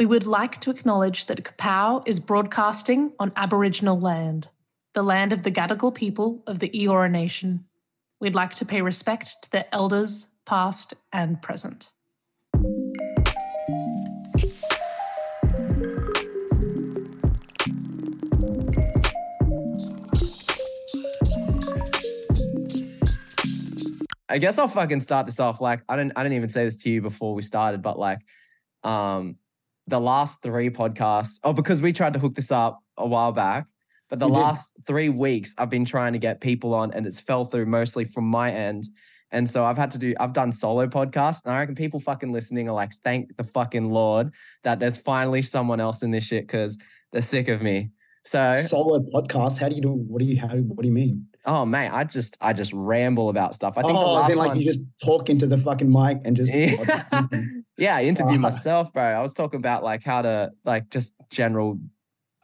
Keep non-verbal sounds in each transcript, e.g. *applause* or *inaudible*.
We would like to acknowledge that Kapow is broadcasting on Aboriginal land, the land of the Gadigal people of the Eora Nation. We'd like to pay respect to their elders, past and present. I guess I'll fucking start this off. Like, I didn't I didn't even say this to you before we started, but like, um, the last three podcasts, oh, because we tried to hook this up a while back, but the We did. last three weeks I've been trying to get people on and it's fell through mostly from my end. And so I've had to do, I've done solo podcasts and I reckon people fucking listening are like, thank the fucking Lord that there's finally someone else in this shit because they're sick of me. So, Solo podcast. How do you do? What do you? How? What do you mean? oh man, I just, I just ramble about stuff. I think the oh, as last like one, you just talk into the fucking mic and just. *laughs* Yeah. *laughs* yeah, I interviewed myself, bro. I was talking about like how to like just general.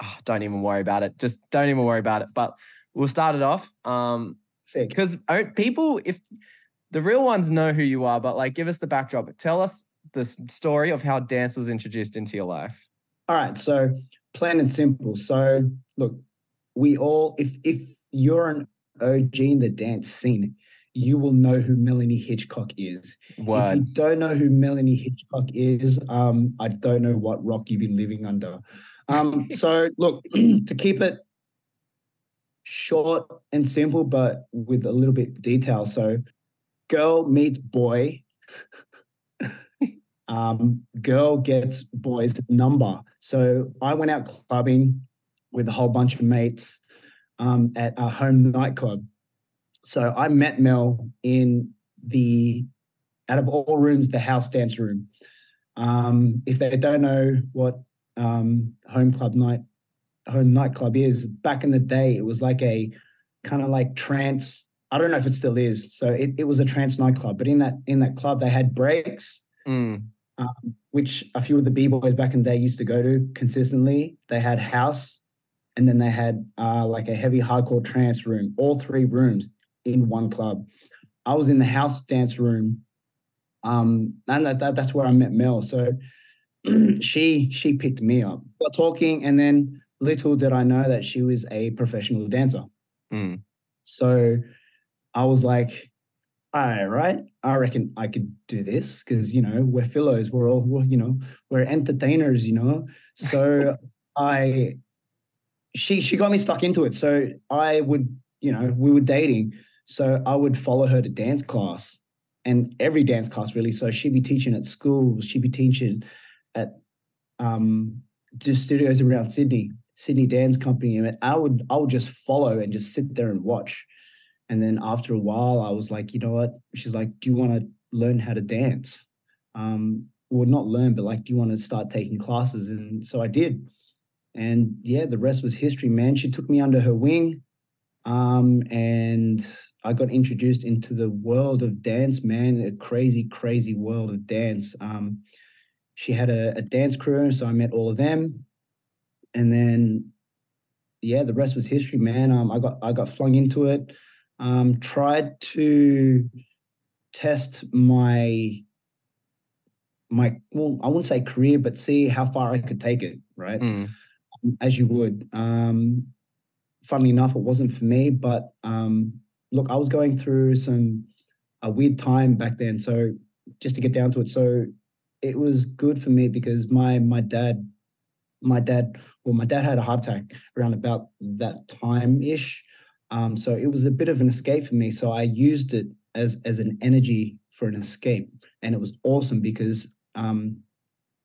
ah, don't even worry about it. Just don't even worry about it. But we'll start it off. Um, because people, if the real ones know who you are, but like give us the backdrop. Tell us the story of how dance was introduced into your life. All right. So plain and simple. So look, we all, if if you're an OG in the dance scene, you will know who Melanie Hitchcock is. If you don't know who Melanie Hitchcock is, um, I don't know what rock you've been living under. Um, *laughs* so look, *clears throat* to keep it short and simple, but with a little bit detail. So girl meets boy. *laughs* um, girl gets boy's number. So I went out clubbing with a whole bunch of mates um, at our home nightclub. So I met Mel in the out of all rooms, the house dance room. Um, if they don't know what um, home club night home nightclub is, back in the day, it was like a kind of like trance. I don't know if it still is. So it, it was a trance nightclub, but in that in that club they had breaks, Mm, um, which a few of the b boys back in the day used to go to consistently. They had house, and then they had uh, like a heavy hardcore trance room. All three rooms in one club. I was in the house dance room, um, and that, that- that's where I met Mel. So *clears throat* she she picked me up. Got talking, and then little did I know that she was a professional dancer. mm. So I was like, all right, I reckon I could do this because, you know, we're fellows. We're all, we're, you know, we're entertainers, you know. So *laughs* I, she, she got me stuck into it. So I would, you know, we were dating. So I would follow her to dance class and every dance class really. So she'd be teaching at schools. She'd be teaching at um, just studios around Sydney, Sydney Dance Company. And I would, I would just follow and just sit there and watch. And then after a while, I was like, you know what? She's like, do you want to learn how to dance? Um, well, not learn, but like, do you want to start taking classes? And so I did. And yeah, the rest was history, man. She took me under her wing. Um, and I got introduced into the world of dance, man, a crazy, crazy world of dance. Um, she had a, a dance crew, so I met all of them. And then yeah, the rest was history, man. Um, I got I got flung into it. Um, tried to test my my well, I wouldn't say career, but see how far I could take it, right? Mm. As you would. Um, funnily enough, it wasn't for me, but um, look, I was going through some a weird time back then. So just to get down to it, so it was good for me because my my dad, my dad, well, my dad had a heart attack around about that time ish. Um, so it was a bit of an escape for me. So I used it as as an energy for an escape, and it was awesome because um,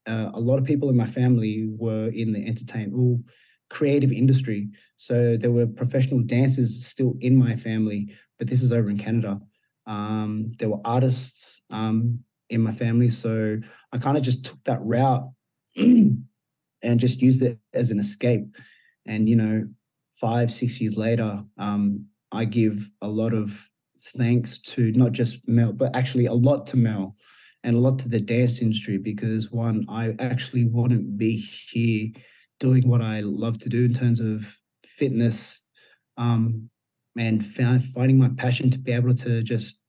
uh, a lot of people in my family were in the entertainment, well, creative industry. So there were professional dancers still in my family, but this is over in Canada. Um, there were artists um, in my family, so I kind of just took that route *clears throat* and just used it as an escape. And you know, five, six years later, um, I give a lot of thanks to not just Mel, but actually a lot to Mel and a lot to the dance industry because one, I actually wouldn't be here doing what I love to do in terms of fitness um, and found, finding my passion to be able to just,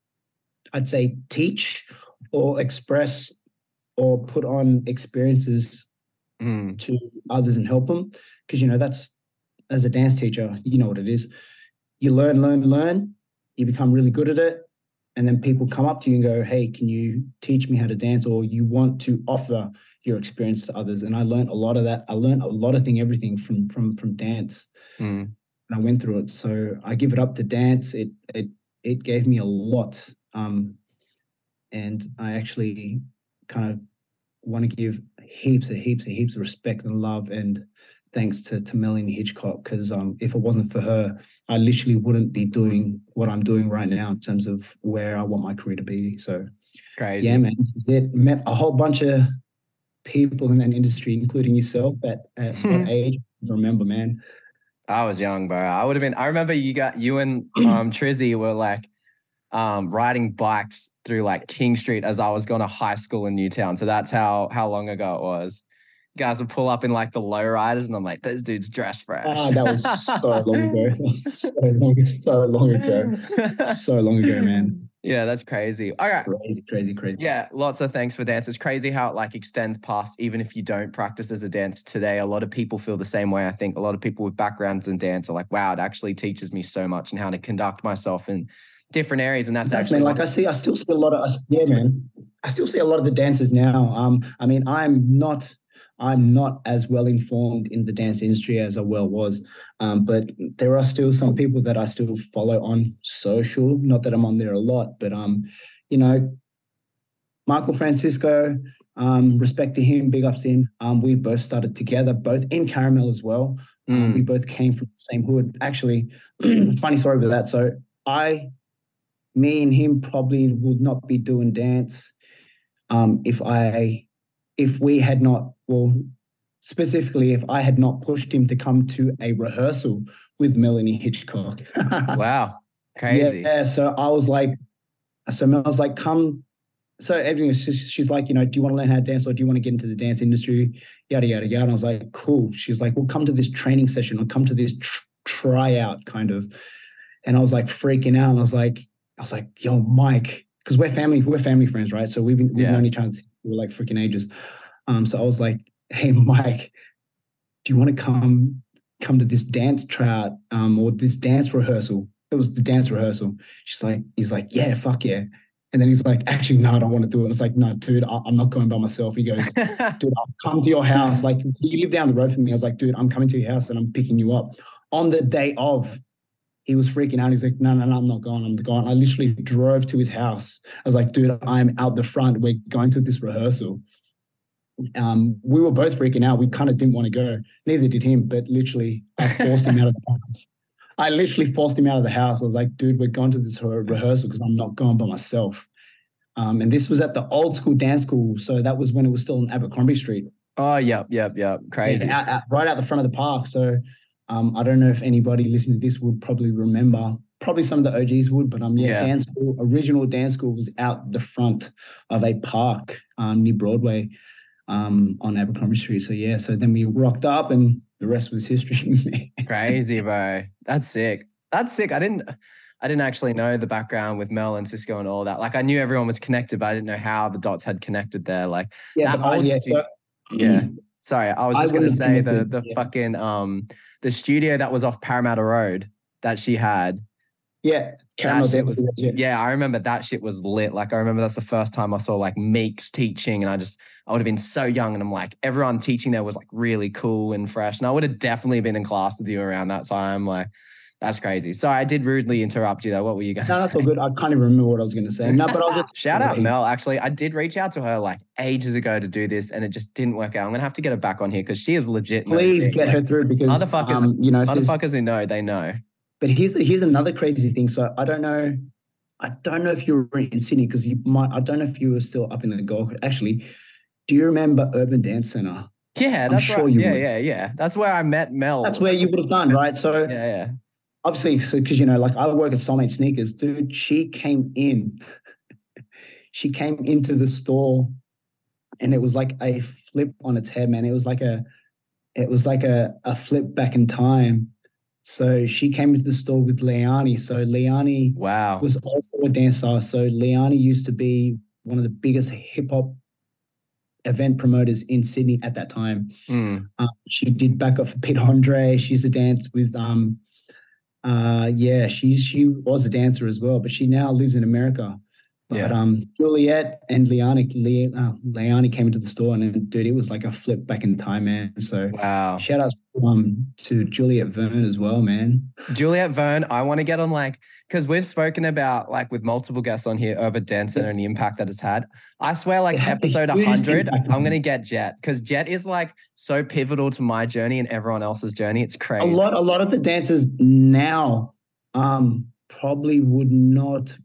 I'd say, teach or express or put on experiences Mm. to others and help them because you know that's as a dance teacher you know what it is. You learn learn learn you become really good at it and then people come up to you and go hey can you teach me how to dance? or you want to offer your experience to others and i learned a lot of that i learned a lot of thing everything from from from dance Mm. and i went through it so i give it up to dance it it it gave me a lot um and i actually kind of want to give heaps and heaps and heaps of respect and love and thanks to, to Melanie Hitchcock because um, if it wasn't for her, I literally wouldn't be doing what I'm doing right now in terms of where I want my career to be. So Crazy. yeah, man, that's it. Met a whole bunch of people in that industry, including yourself. At, at what age? Remember, man. I was young, bro. I would have been. I remember you got you and um *clears throat* Trizzy were like um riding bikes through like King Street as I was going to high school in Newtown. So that's how how long ago it was. You guys would pull up in like the low riders, and I'm like, those dudes dress fresh. Ah, that was so long ago. *laughs* so long, so long ago. So long ago, man. Yeah, that's crazy. All right. Crazy, crazy, crazy. Yeah, lots of thanks for dance. It's crazy how it like extends past even if you don't practice as a dancer today. A lot of people feel the same way. I think a lot of people with backgrounds in dance are like, wow, it actually teaches me so much and how to conduct myself in different areas. And that's, actually like I see, I still see a lot of, I- yeah, man. I still see a lot of the dancers now. Um, I mean, I'm not, I'm not as well informed in the dance industry as I well was, um, but there are still some people that I still follow on social. Not that I'm on there a lot, but um, you know, Michael Francisco, um, respect to him, big ups to him. Um, we both started together, both in Caramel as well. Mm, we both came from the same hood. Actually, *clears throat* funny story about that. So I, me and him probably would not be doing dance um, if I, if we had not, well, specifically if I had not pushed him to come to a rehearsal with Melanie Hitchcock. *laughs* wow. Crazy. Yeah. So I was like, so Mel was like, come. So everything she's like, you know, do you want to learn how to dance or do you want to get into the dance industry? Yada, yada, yada. And I was like, cool. She's like, well, come to this training session or come to this tr- tryout kind of. And I was like freaking out. And I was like, I was like, yo, Mike, because we're family, we're family friends, right? So we've been, we've Yeah. known each other we were like freaking ages. Um, so I was like, hey, *laughs* Mike, do you want to come come to this dance tryout um, or this dance rehearsal? It was the dance rehearsal. She's like, he's like, yeah, fuck yeah. And then he's like, actually, no, I don't want to do it. And it's like, no, dude, I- I'm not going by myself. He goes, *laughs* dude, I'll come to your house. Like, you live down the road from me. I was like, dude, I'm coming to your house and I'm picking you up. On the day of, he was freaking out. He's like, no, no, no, I'm not going. I'm going. I literally drove to his house. I was like, dude, I'm out the front. We're going to this rehearsal. Um, we were both freaking out. We kind of didn't want to go. Neither did him, but literally, I forced him out of the house. I literally forced him out of the house. I was like, dude, we're going to this rehearsal because I'm not going by myself. Um, and this was at the old school dance school. So that was when it was still on Abercrombie Street. oh, yep, yep, yep. Crazy. Yeah, out, out- right out the front of the park. So um, I don't know if anybody listening to this would probably remember. Probably some of the OGs would, but um, yeah, Yeah. dance school, original dance school was out the front of a park um, near Broadway um, on Abercrombie Street. So yeah, so then we rocked up, and the rest was history. *laughs* Crazy, bro. That's sick. That's sick. I didn't I didn't actually know the background with Mel and Cisco and all that. Like I knew everyone was connected, but I didn't know how the dots had connected there. Like, yeah, That I- old yeah. So yeah. Sorry, I was I just gonna say the the yeah. fucking um the studio that was off Parramatta Road that she had. yeah, caramel was- yeah. Yeah, I remember that shit was lit. Like I remember that's the first time I saw like Meeks teaching, and I just I would have been so young, and I'm like everyone teaching there was like really cool and fresh, and I would have definitely been in class with you around that time. Like that's crazy. Sorry, I did rudely interrupt you though. What were you going to No, say? that's all good. I can't even remember what I was going to say. No, but I'll just *laughs* Shout out Mel. Actually, I did reach out to her like ages ago to do this, and it just didn't work out. I'm gonna have to get her back on here because she is legit. Please get her through because Motherfuckers- um, you know, Motherfuckers who know, they know. But here's the, here's another crazy thing. So I don't know, I don't know if you were in Sydney because you might. I don't know if you were still up in the Gold. Actually, do you remember Urban Dance Center? Yeah, I'm that's sure right. you yeah, would. yeah, yeah. That's where I met Mel. That's where you would have done, right? So Yeah, yeah. Obviously, so because you know, like I work at Soulmate Sneakers, dude. She came in. *laughs* she came into the store, and it was like a flip on its head, man. It was like a, it was like a a flip back in time. So she came into the store with Leani. So Leani Wow. was also a dancer. So Leani used to be one of the biggest hip hop event promoters in Sydney at that time. Mm. Um, she did backup for Pete Andre. She used to dance with um uh yeah, she's she was a dancer as well, but she now lives in America. But Yeah. um Juliet and Leonie Le, uh, came into the store and dude, it was like a flip back in time, man. So Wow. shout out um to Juliet Verne as well, man. Juliet Verne, I want to get on like because we've spoken about like with multiple guests on here, Urban Dance Center and the impact that it's had. I swear, like *laughs* It had the episode hugest 100, I'm gonna get Jet because Jet is like so pivotal to my journey and everyone else's journey. It's crazy. A lot a lot of the dancers now um probably would not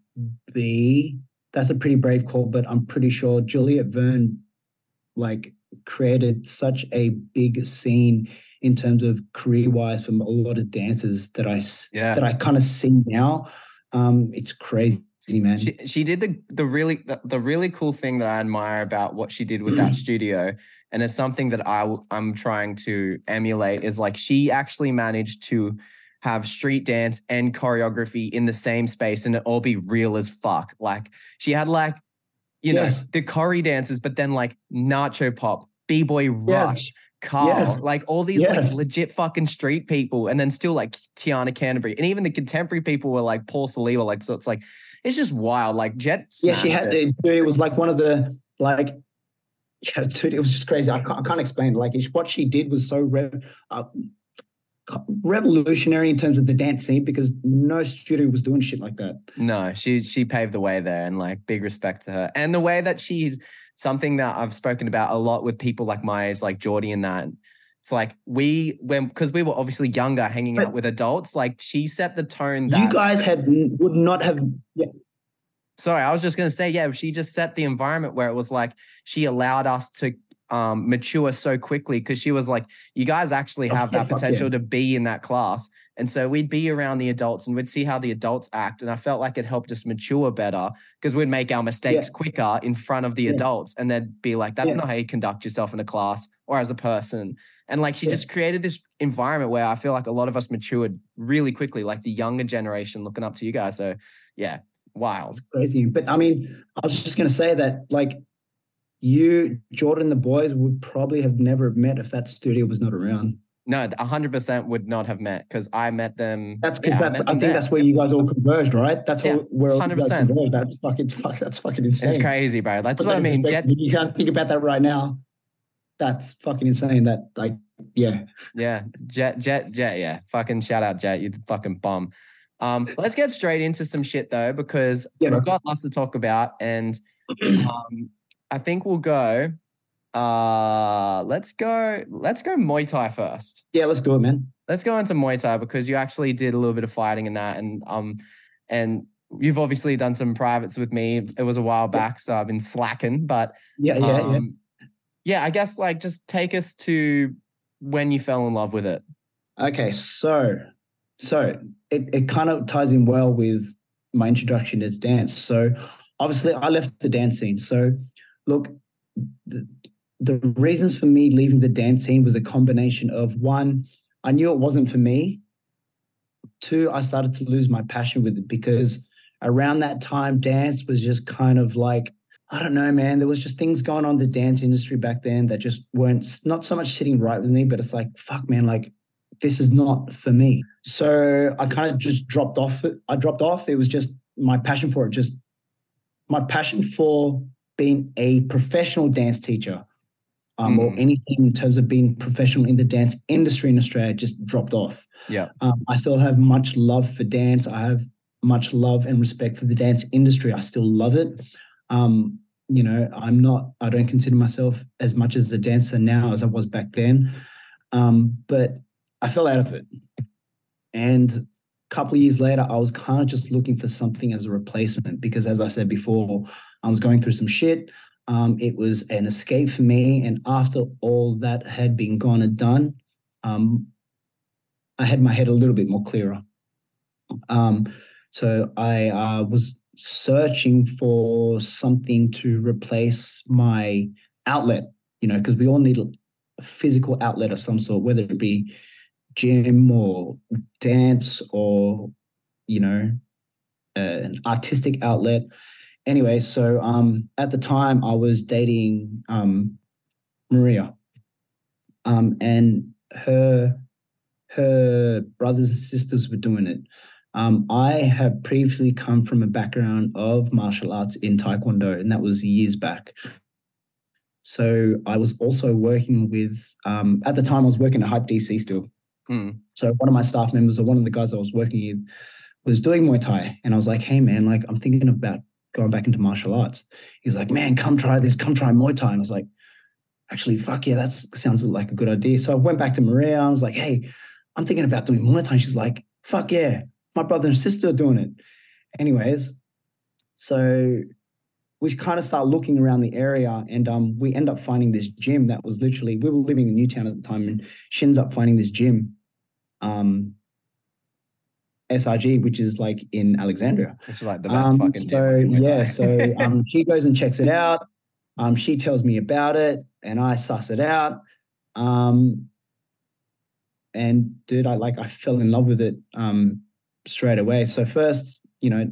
be that's a pretty brave call, but I'm pretty sure Juliet Verne like created such a big scene in terms of career wise from a lot of dancers that I Yeah. that I kind of see now. Um, it's crazy, man. She, she did the the really the, the really cool thing that I admire about what she did with that *clears throat* studio, and it's something that I I'm trying to emulate. Is like she actually managed to have street dance and choreography in the same space, and it all be real as fuck. Like she had like, you Yes. know, the choreo dances, but then like nacho pop, b boy rush. Carl, Yes. like all these like legit fucking street people, and then still like Tiana Canterbury, and even the contemporary people were like Paul Saliba, like so it's like it's just wild. Like Jet, yeah, she had it. it. It was like one of the like. *laughs* Yeah, dude, it was just crazy. I can't, I can't explain. Like what she did was so re- uh, revolutionary in terms of the dance scene because no studio was doing shit like that. No, she she paved the way there, and like big respect to her, and the way that she's something that I've spoken about a lot with people like my age, like Geordie and that. It's like we when because we were obviously younger, hanging But- out with adults. Like she set the tone. That You guys had would not have. Yeah, sorry, I was just gonna say, yeah, she just set the environment where it was like she allowed us to um mature so quickly because she was like, you guys actually Oh, have yeah, that fuck yeah. potential to be in that class. And so we'd be around the adults and we'd see how the adults act. And I felt like it helped us mature better because we'd make our mistakes quicker in front of the Yeah. adults. And they'd be like, that's Yeah. not how you conduct yourself in a class or as a person. And like she Yeah. just created this environment where I feel like a lot of us matured really quickly, like the younger generation looking up to you guys. So yeah, wild. crazy. But I mean, I was just gonna say that like you, Jordan, the boys would probably have never met if that studio was not around. No, a hundred percent would not have met because I met them. That's because yeah, that's met I think there. that's where you guys all converged, right? That's Yeah, all where all you guys 100%. converged. That's fucking fuck. That's fucking insane. it's crazy, bro. That's Put what that I mean. You can't think about that right now. That's fucking insane. That like, yeah, yeah, Jet, Jet, Jet, yeah. Fucking shout out Jet, you fucking bomb. Um, let's get straight into some shit though, because Yeah, we've got lots to talk about, and um, I think we'll go. Uh, let's go. Let's go Muay Thai first. yeah. Let's go, man. let's go into Muay Thai because you actually did a little bit of fighting in that, and um, and you've obviously done some privates with me. It was a while back, so I've been slacking, but Yeah, yeah, yeah. um, yeah. I guess like just take us to when you fell in love with it. Okay, so so it, it kind of ties in well with my introduction to dance. So obviously I left the dance scene. So look, the, the reasons for me leaving the dance scene was a combination of one, I knew it wasn't for me. Two, I started to lose my passion with it because around that time, dance was just kind of like, I don't know, man. There was just things going on in the dance industry back then that just weren't not so much sitting right with me, but it's like, fuck, man, like this is not for me. So I kind of just dropped off. I dropped off. It was just my passion for it, just my passion for being a professional dance teacher um, or Mm. anything in terms of being professional in the dance industry in Australia just dropped off. Yeah. Um, I still have much love for dance. I have much love and respect for the dance industry. I still love it. Um, you know, I'm not, I don't consider myself as much as a dancer now as I was back then. Um, but I fell out of it. And a couple of years later, I was kind of just looking for something as a replacement because, as I said before, I was going through some shit. Um, it was an escape for me. And after all that had been gone and done, um, I had my head a little bit more clearer. Um, so I uh, was searching for something to replace my outlet, you know, because we all need a physical outlet of some sort, whether it be gym or dance or, you know, uh, an artistic outlet. Anyway, so um, at the time I was dating um, Maria. Um, and her her brothers and sisters were doing it. Um, I had previously come from a background of martial arts in Taekwondo, and that was years back. So I was also working with, um, at the time, I was working at Hype DC still. Mm. So one of my staff members, or one of the guys I was working with, was doing Muay Thai, and I was like, "Hey, man, like I'm thinking about going back into martial arts." He's like, "Man, come try this. Come try Muay Thai." And I was like, "Actually, fuck yeah, that sounds like a good idea." So I went back to Maria. I was like, "Hey, I'm thinking about doing Muay Thai." She's like, "Fuck yeah, my brother and sister are doing it." Anyways, so we kind of start looking around the area and um, we end up finding this gym that was literally we were living in Newtown at the time and she ends up finding this gym um, SRG, which is like in Alexandria. Which is like the best Um, fucking so yeah, so *laughs* um, she goes and checks it out. Um, she tells me about it, and I suss it out. Um, and dude, I like I fell in love with it um, straight away. So first, you know,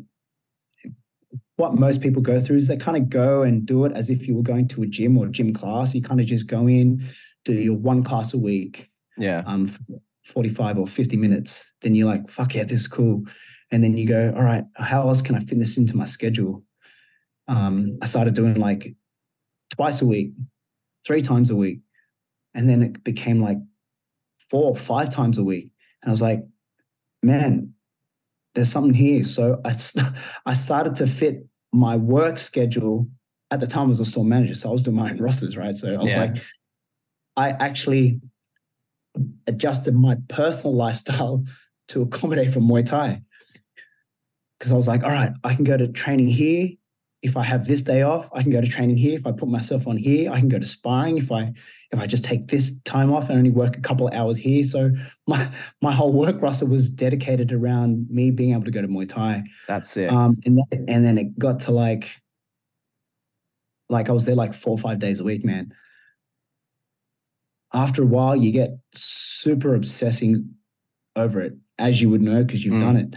what most people go through is they kind of go and do it as if you were going to a gym or gym class. You kind of just go in, do your one class a week, yeah. um, 45 or 50 minutes, then you're like, fuck yeah, this is cool. And then you go, all right, how else can I fit this into my schedule? Um, I started doing like twice a week, three times a week. And then it became like four or five times a week. And I was like, man, there's something here. So I, st- *laughs* I started to fit my work schedule. At the time, I was a store manager. So I was doing my own rosters, right? So I was Yeah. like, I actually adjusted my personal *laughs* lifestyle to accommodate for Muay Thai. Because I was like, all right, I can go to training here. If I have this day off, I can go to training here. If I put myself on here, I can go to sparring. If I if I just take this time off and only work a couple of hours here. So *laughs* my my whole work roster was dedicated around me being able to go to Muay Thai. That's it. Um, and and then it got to like, like I was there like four or five days a week, man. After a while, you get super obsessing over it, as you would know because you've Mm. done it.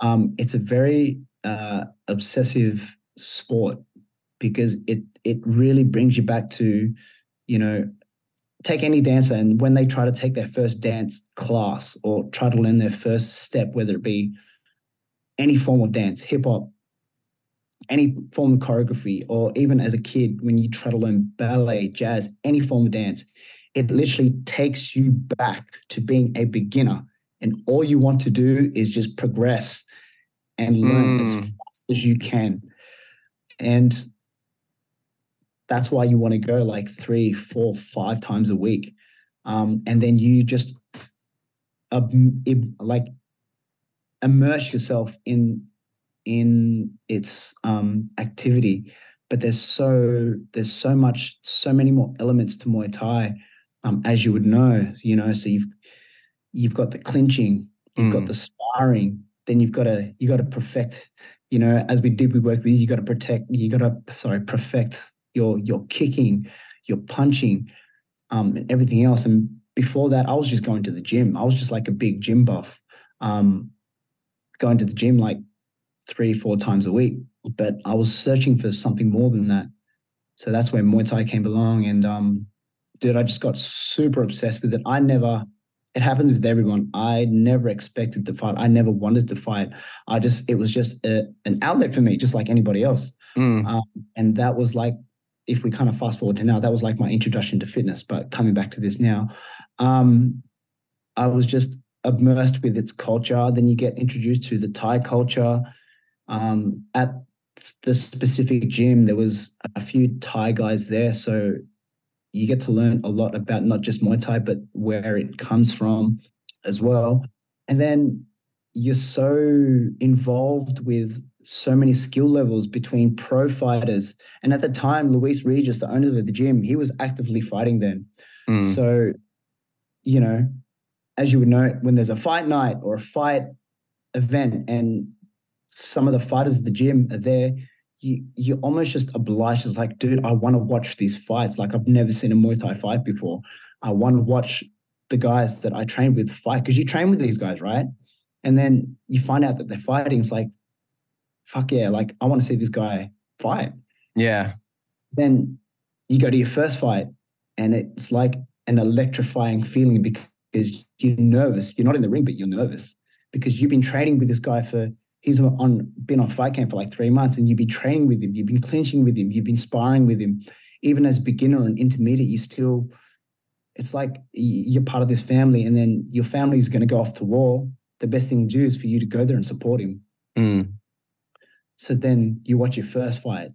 Um, it's a very uh, obsessive sport because it it really brings you back to, you know, take any dancer and when they try to take their first dance class or try to learn their first step, whether it be any form of dance, hip hop, any form of choreography, or even as a kid when you try to learn ballet, jazz, any form of dance, it literally takes you back to being a beginner. And all you want to do is just progress and learn as Mm. fast as you can. And that's why you want to go like three, four, five times a week. Um, and then you just like immerse yourself in in its um, activity. But there's so there's so much, so many more elements to Muay Thai, um, as you would know. You know, so you've you've got the clinching, you've got Mm. the sparring, then you've got to you got to perfect. You know, as we did, we worked with you. You Got to protect. You got to sorry perfect your your kicking, your punching, um, and everything else. And before that, I was just going to the gym. I was just like a big gym buff, um, going to the gym like three, four times a week. But I was searching for something more than that. So that's where Muay Thai came along. And um, dude, I just got super obsessed with it. I never, it happens with everyone. I never expected to fight. I never wanted to fight. I just, it was just a, an outlet for me, just like anybody else. Mm. Um, and that was like, if we kind of fast forward to now, that was like my introduction to fitness. But coming back to this now, um, I was just immersed with its culture. Then you get introduced to the Thai culture. Um, at the specific gym, there was a few Thai guys there, so you get to learn a lot about not just Muay Thai, but where it comes from as well. And then you're so involved with so many skill levels between pro fighters. And at the time, Luis Regis, the owner of the gym, he was actively fighting then. Mm. So, you know, as you would know, when there's a fight night or a fight event and some of the fighters at the gym are there, you you're almost just obliged. It's like, dude, I want to watch these fights. Like I've never seen a Muay Thai fight before. I want to watch the guys that I train with fight because you train with these guys, right? And then you find out that they're fighting. It's like, fuck yeah, like I want to see this guy fight Yeah. then you go to your first fight and it's like an electrifying feeling because you're nervous. You're not in the ring, but you're nervous because you've been training with this guy for he's on been on fight camp for like three months, and you've been training with him, you've been clinching with him, you've been sparring with him. Even as beginner and intermediate, you still it's like you're part of this family, and then your family is going to go off to war. The best thing to do is for you to go there and support him. Mm. So then you watch your first fight,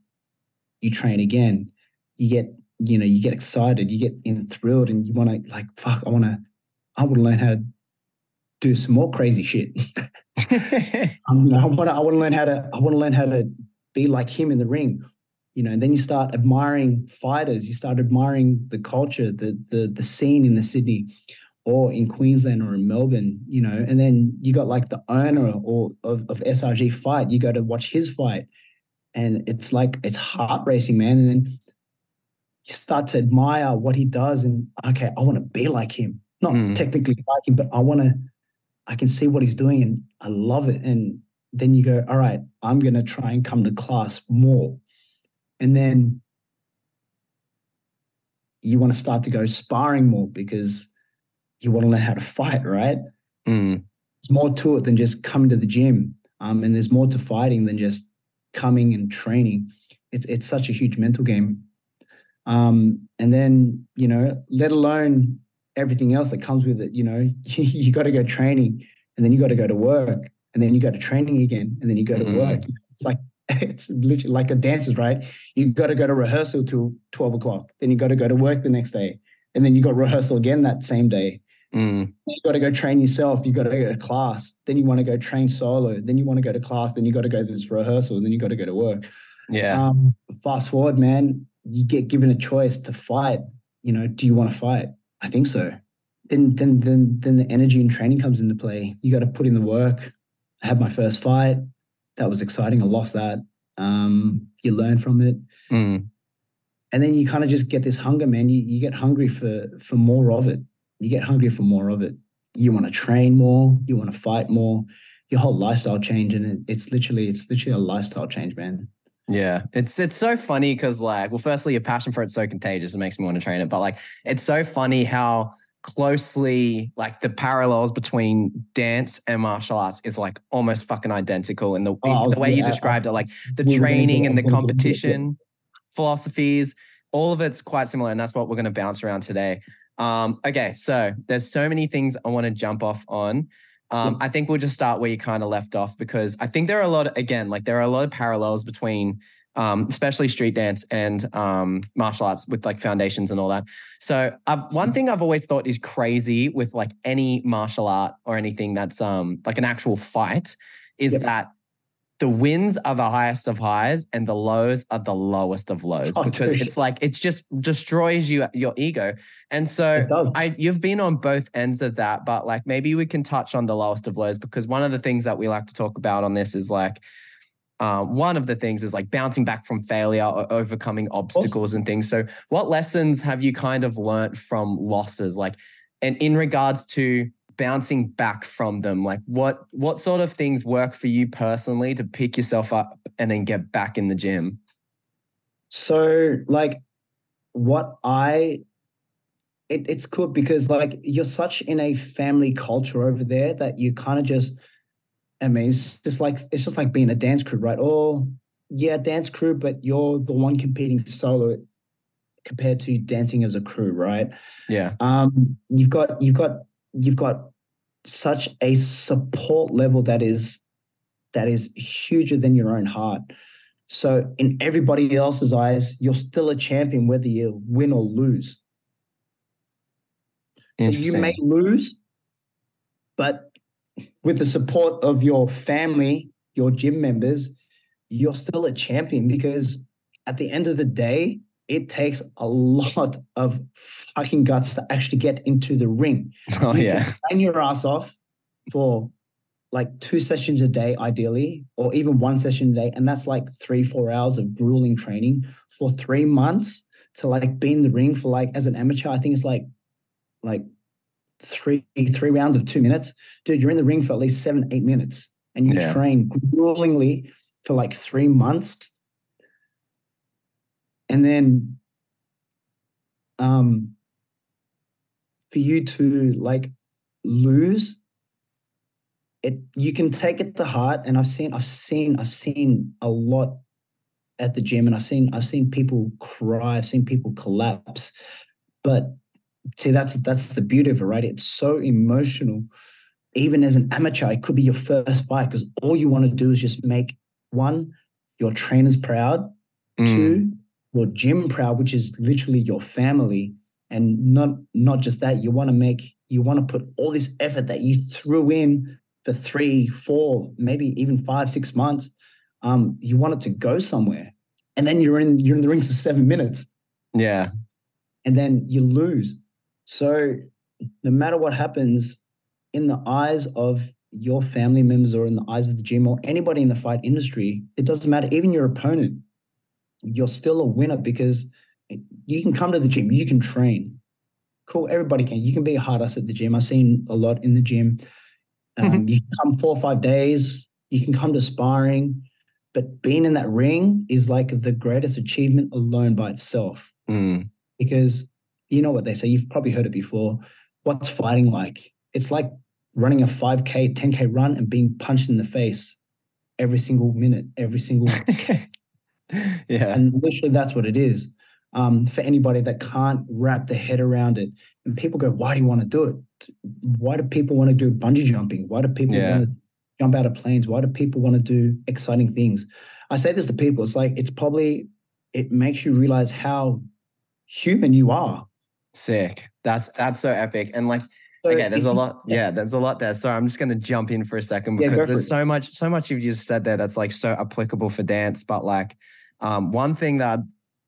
you train again, you get you know you get excited, you get enthralled, and you want to like fuck, I want to, I want to learn how to do some more crazy shit. *laughs* um, you know, I want to I want to learn how to I want to learn how to be like him in the ring you know, and then you start admiring fighters, you start admiring the culture, the the the scene in the Sydney or in Queensland or in Melbourne, you know, and then you got like the owner or of, of SRG fight, you go to watch his fight. And it's like it's heart racing, man. And then you start to admire what he does and okay, I want to be like him. Not mm. technically like him, but I want to, I can see what he's doing and I love it. And then you go, all right, I'm gonna try and come to class more and then you want to start to go sparring more because you want to learn how to fight, right? Mm. There's more to it than just coming to the gym. Um, and there's more to fighting than just coming and training. It's it's such a huge mental game. Um, and then, you know, let alone everything else that comes with it, you know, *laughs* you, got to go training and then you got to go to work and then you go to training again and then you go to mm. work. It's like *laughs* it's literally like a dancer's, right? You got to go to rehearsal till 12 o'clock. Then you got to go to work the next day. And then you got rehearsal again that same day. Mm. You got to go train yourself. You got to go to class. Then you want to go train solo. Then you want to go to class. Then you got to go to this rehearsal. Then you got to go to work. Yeah. Um, fast forward, man, you get given a choice to fight. You know, do you want to fight? I think so. Then, then, then, then the energy and training comes into play. You got to put in the work. I had my first fight that was exciting. I lost that. Um, you learn from it. Mm. And then you kind of just get this hunger, man. You you get hungry for for more of it. You get hungry for more of it. You want to train more, you want to fight more, your whole lifestyle change. And it, it's literally, it's literally a lifestyle change, man. Yeah, it's it's so funny because like, well, firstly, your passion for it's so contagious. It makes me want to train it. But like, it's so funny how closely like the parallels between dance and martial arts is like almost fucking identical in the oh, the way you described it like the training and the competition philosophies all of it's quite similar and that's what we're going to bounce around today um okay so there's so many things i want to jump off on um, I think we'll just start where you kind of left off because I think there are a lot, of, again, like there are a lot of parallels between um, especially street dance and um, martial arts with like foundations and all that. So I've, one thing I've always thought is crazy with like any martial art or anything that's um, like an actual fight is yep. that the wins are the highest of highs and the lows are the lowest of lows oh, because dude. it's like it just destroys you your ego. And so I you've been on both ends of that, but like maybe we can touch on the lowest of lows because one of the things that we like to talk about on this is like uh, one of the things is like bouncing back from failure or overcoming obstacles awesome. and things. So, what lessons have you kind of learned from losses? Like, and in regards to bouncing back from them, like what what sort of things work for you personally to pick yourself up and then get back in the gym? So, like, what I it, it's cool because like you're such in a family culture over there that you kind of just I mean, it's just like it's just like being a dance crew, right? Oh, yeah, dance crew, but you're the one competing solo compared to dancing as a crew, right? Yeah. Um, you've got you've got you've got such a support level that is that is huger than your own heart. So in everybody else's eyes, you're still a champion whether you win or lose. So you may lose, but with the support of your family, your gym members, you're still a champion because at the end of the day, it takes a lot of fucking guts to actually get into the ring. *laughs* Oh you yeah. Train your ass off for like two sessions a day, ideally, or even one session a day. And that's like three, four hours of grueling training for three months to like be in the ring for like as an amateur. I think it's like like three three rounds of two minutes, dude, you're in the ring for at least seven, eight minutes, and you yeah. train gruelingly for like three months, and then um for you to like lose it you can take it to heart and i've seen i've seen i've seen a lot at the gym and i've seen i've seen people cry i've seen people collapse but see that's that's the beauty of it right it's so emotional even as an amateur it could be your first fight because all you want to do is just make one your trainers proud Mm. two your gym proud which is literally your family and not not just that you want to make you want to put all this effort that you threw in for three four maybe even five six months um you want it to go somewhere and then you're in you're in the rings for seven minutes. Yeah. and then you lose. So no matter what happens in the eyes of your family members or in the eyes of the gym or anybody in the fight industry it doesn't matter even your opponent you're still a winner because you can come to the gym, you can train. Cool, everybody can. You can be a hard ass at the gym. I've seen a lot in the gym. Um, You can come four or five days, you can come to sparring, but being in that ring is like the greatest achievement alone by itself. Mm. Because you know what they say, you've probably heard it before. What's fighting like? It's like running a 5K, 10K run and being punched in the face every single minute, every single *laughs* yeah. and literally that's what it is um, for anybody that can't wrap their head around it and people go why do you want to do it why do people want to do bungee jumping why do people Yeah. want to jump out of planes why do people want to do exciting things i say this to people it's like it's probably it makes you realize how human you are Sick. That's that's so epic. And like So okay, there's a lot. Yeah, there's a lot there. So I'm just gonna jump in for a second because for there's it. so much, so much you've just said there that's like so applicable for dance. But like um one thing that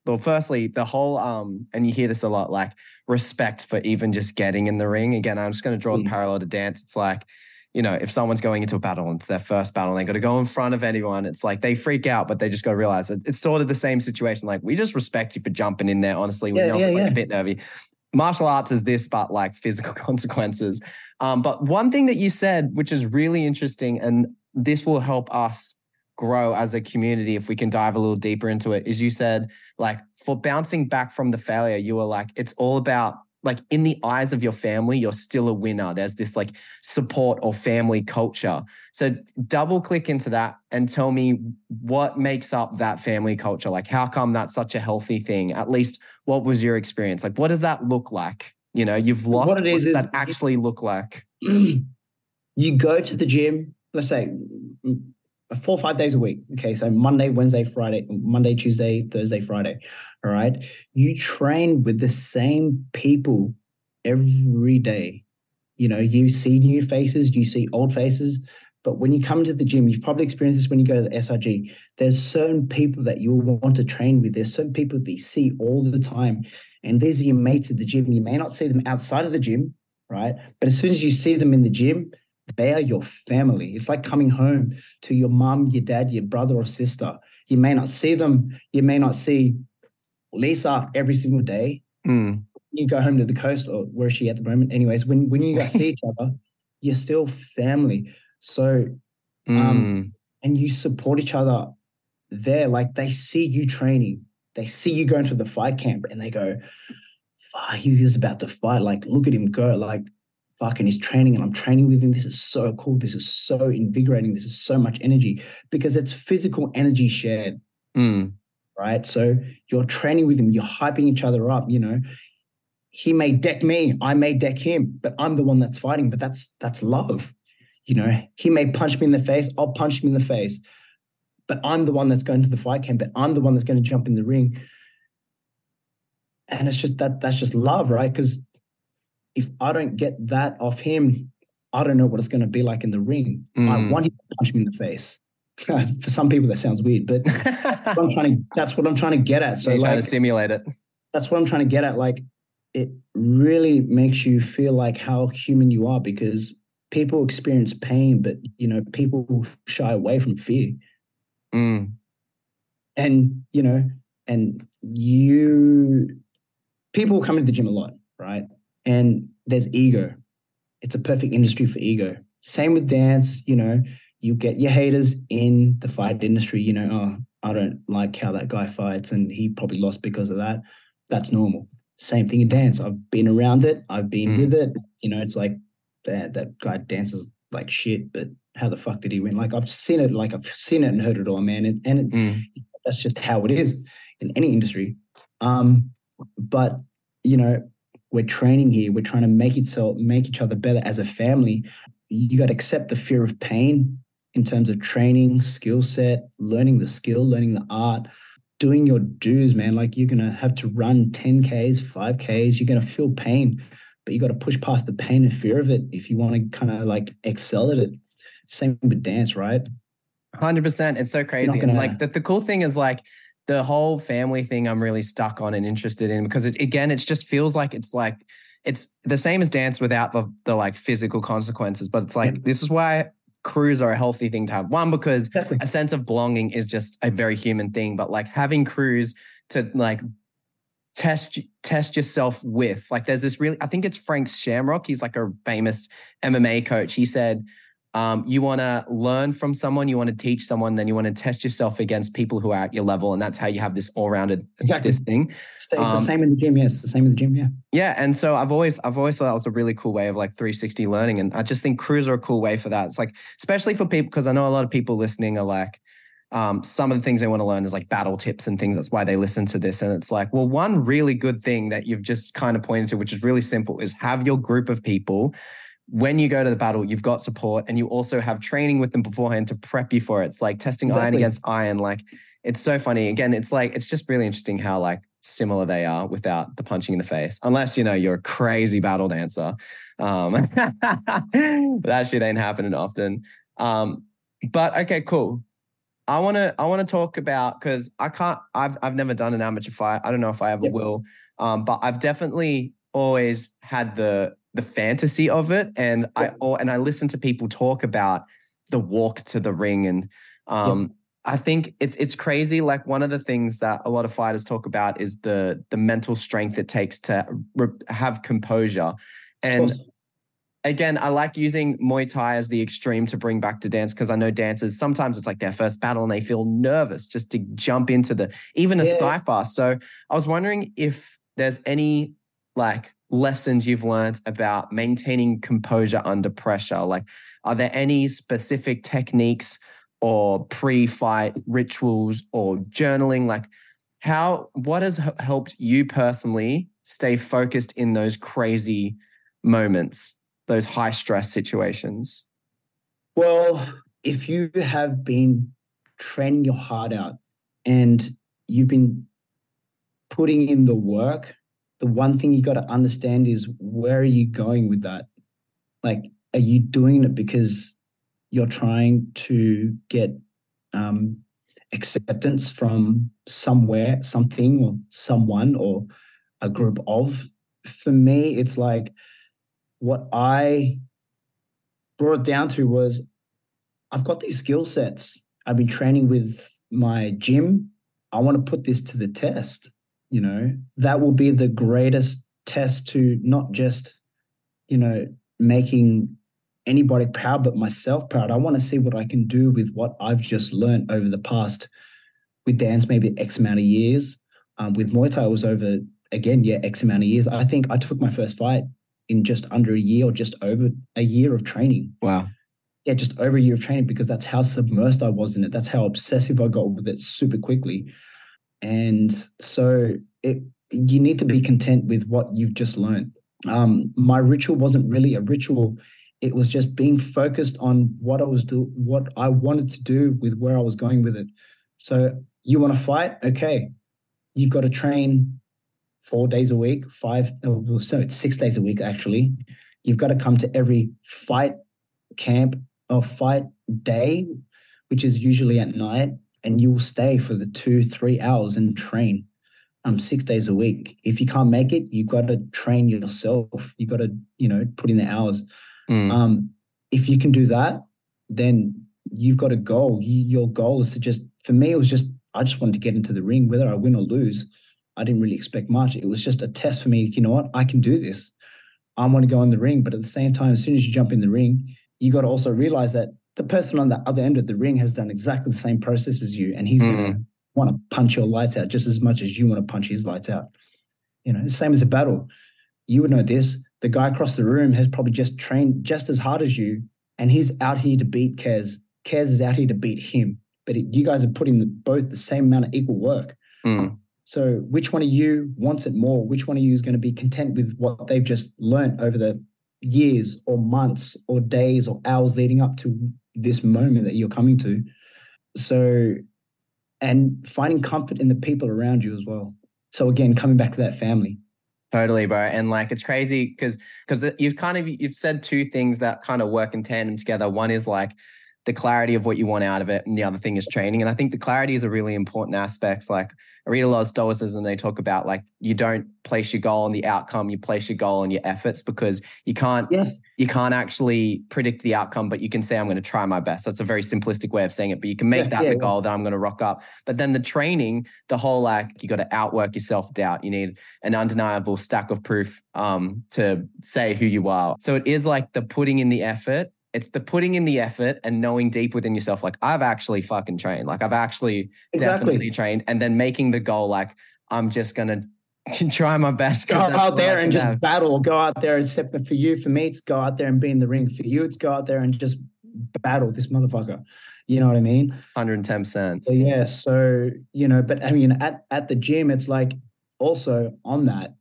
well, firstly, the whole um, and you hear this a lot, like respect for even just getting in the ring. Again, I'm just gonna draw the Mm. parallel to dance. It's like, you know, if someone's going into a battle and it's their first battle, and they got to go in front of anyone. It's like they freak out, but they just got to realize it, it's sort of the same situation. Like we just respect you for jumping in there. Honestly, we Yeah, know yeah, it's like a bit nervy. Martial arts is this, but like physical *laughs* consequences. Um, but one thing that you said, which is really interesting, and this will help us grow as a community if we can dive a little deeper into it, is you said like for bouncing back from the failure, you were like, it's all about like in the eyes of your family, you're still a winner. There's this like support or family culture. So double click into that and tell me what makes up that family culture. Like, how come that's such a healthy thing? At least, what was your experience? Like, what does that look like? You know, you've lost. What it is does is- that actually look like? *clears throat* you go to the gym, let's say four or five days a week. Okay. So Monday, Wednesday, Friday, Monday, Tuesday, Thursday, Friday. All right. You train with the same people every day. You know, you see new faces, you see old faces. But when you come to the gym, you've probably experienced this when you go to the SRG. There's certain people that you want to train with. There's certain people that you see all the time. And these are your mates at the gym. You may not see them outside of the gym, right? But as soon as you see them in the gym, they are your family. It's like coming home to your mom, your dad, your brother or sister. You may not see them. You may not see Lisa every single day. Mm, You go home to the coast, or where is she at the moment? Anyways, when when you guys see *laughs* each other, you're still family. So mm, Um, and you support each other there. Like they see you training, they see you going to the fight camp, and they go, "Fuck, he's just about to fight. Like, look at him go. Like, fucking, he's training, and I'm training with him. This is so cool. This is so invigorating. This is so much energy because it's physical energy shared, mm, right? So you're training with him, you're hyping each other up. You know, he may deck me, I may deck him, but I'm the one that's fighting. But that's that's love. You know, he may punch me in the face, I'll punch him in the face. But I'm the one that's going to the fight camp, but I'm the one that's going to jump in the ring. And it's just that that's just love, right? Because if I don't get that off him, I don't know what it's going to be like in the ring. I Mm. want him to punch me in the face. *laughs* For some people, that sounds weird, but *laughs* I'm trying to that's what I'm trying to get at. so you're trying to simulate it. that's what I'm trying to get at. Like it really makes you feel like how human you are because people experience pain, but you know, people shy away from fear. Mm, And, you know, and you people come into the gym a lot, right? And there's ego. It's a perfect industry for ego. Same with dance, you know, you get your haters in the fight industry, you know, oh, I don't like how that guy fights and he probably lost because of that. That's normal. Same thing in dance. I've been around it. I've been Mm. with it. You know, it's like that that guy dances like shit, but how the fuck did he win? Like I've seen it, like I've seen it and heard it all, man. And, and it, Mm. that's just how it is in any industry. Um, but you know, we're training here. We're trying to make it so make each other better as a family. You got to accept the fear of pain in terms of training, skill set, learning the skill, learning the art, doing your dues, man. Like you're gonna have to run 10Ks, 5Ks, you're gonna feel pain, but you got to push past the pain and fear of it if you want to kind of like excel at it. Same with dance, right? Hundred percent. It's so crazy. Gonna- like the, the cool thing is like the whole family thing I'm really stuck on and interested in because it, again, it just feels like it's like it's the same as dance without the the like physical consequences. But it's like Yeah. this is why crews are a healthy thing to have. One, because Exactly. a sense of belonging is just a very human thing. But like having crews to like test test yourself with like there's this really I think it's Frank Shamrock. He's like a famous MMA coach. He said um, you want to learn from someone, you want to teach someone, then you want to test yourself against people who are at your level, and that's how you have this all-rounded Exactly. this thing. So it's the Um, same in the gym. Yeah, the same in the gym. Yeah. Yeah, and so I've always I've always thought that was a really cool way of like 360 learning, and I just think crews are a cool way for that. It's like especially for people because I know a lot of people listening are like. Um, some of the things they want to learn is like battle tips and things. That's why they listen to this. And it's like, well, one really good thing that you've just kind of pointed to, which is really simple, is have your group of people when you go to the battle, you've got support and you also have training with them beforehand to prep you for it. It's like testing iron against iron. Like it's so funny. Again, it's like it's just really interesting how like similar they are without the punching in the face. Unless you know you're a crazy battle dancer. Um *laughs* that shit ain't happening often. Um, but okay, cool. I want to I want to talk about because I can't I've I've never done an amateur fight. I don't know if I ever Yep. will. Um, but I've definitely always had the the fantasy of it, and I or and I listen to people talk about the walk to the ring, and um, I think it's it's crazy. Like one of the things that a lot of fighters talk about is the the mental strength it takes to re- have composure, and again, I like using Muay Thai as the extreme to bring back to dance because I know dancers sometimes it's like their first battle and they feel nervous just to jump into the even a Yeah. cipher. So I was wondering if there's any like lessons you've learned about maintaining composure under pressure. Like, are there any specific techniques or pre-fight rituals or journaling? Like, how what has helped you personally stay focused in those crazy moments? those high stress situations? Well, if you have been training your heart out and you've been putting in the work, the one thing you got to understand is where are you going with that? Like, are you doing it because you're trying to get um, acceptance from somewhere, something, or someone, or a group of? For me, it's like what I brought it down to was I've got these skill sets. I've been training with my gym. I want to put this to the test. You know, that will be the greatest test to not just, you know, making anybody proud, but myself proud. I want to see what I can do with what I've just learned over the past with dance, maybe X amount of years. Um, with Muay Thai, it was over again, yeah, X amount of years. I think I took my first fight in just under a year or just over a year of training. Wow. Yeah, just over a year of training because that's how submersed I was in it. That's how obsessive I got with it super quickly. And so it you need to be content with what you've just learned. Um, my ritual wasn't really a ritual. It was just being focused on what I was do what I wanted to do with where I was going with it. So you want to fight? Okay. You've got to train four days a week, five well, so it's six days a week actually. You've got to come to every fight camp or fight day, which is usually at night, and you'll stay for the two, three hours and train um six days a week. If you can't make it, you've got to train yourself. You've got to, you know, put in the hours. Mm. Um, if you can do that, then you've got a goal. You, your goal is to just, for me, it was just, I just wanted to get into the ring, whether I win or lose. I didn't really expect much. It was just a test for me. You know what? I can do this. I want to go in the ring. But at the same time, as soon as you jump in the ring, you got to also realize that the person on the other end of the ring has done exactly the same process as you. And he's going to want to punch your lights out just as much as you want to punch his lights out. You know, same as a battle. You would know this. The guy across the room has probably just trained just as hard as you, and he's out here to beat Kez. Kez is out here to beat him. But it, you guys are putting the, both the same amount of equal work. Mm. So which one of you wants it more? Which one of you is going to be content with what they've just learned over the years or months or days or hours leading up to this moment that you're coming to? So, and finding comfort in the people around you as well. So again, coming back to that family. Totally, bro. And like it's crazy because because uh, you've kind of you've said two things that kind of work in tandem together. One is like the clarity of what you want out of it. And the other thing is training. And I think the clarity is a really important aspect. Like I read a lot of stoicism and they talk about like you don't place your goal on the outcome, you place your goal on your efforts because you can't Yes. you can't actually predict the outcome, but you can say I'm going to try my best. That's a very simplistic way of saying it, but you can make Yeah, that yeah, the yeah. goal that I'm going to rock up. But then the training, the whole like you got to outwork your self-doubt. You need an undeniable stack of proof um to say who you are. So it is like the putting in the effort it's the putting in the effort and knowing deep within yourself, like I've actually fucking trained. Like I've actually definitely trained. And then making the goal, like I'm just gonna *laughs* try my best. Go out there and just have. battle. Go out there and step for you. For me, it's go out there and be in the ring. For you, it's go out there and just battle this motherfucker. You know what I mean? 110%. So yeah, so you know, but I mean, at at the gym, it's like also on that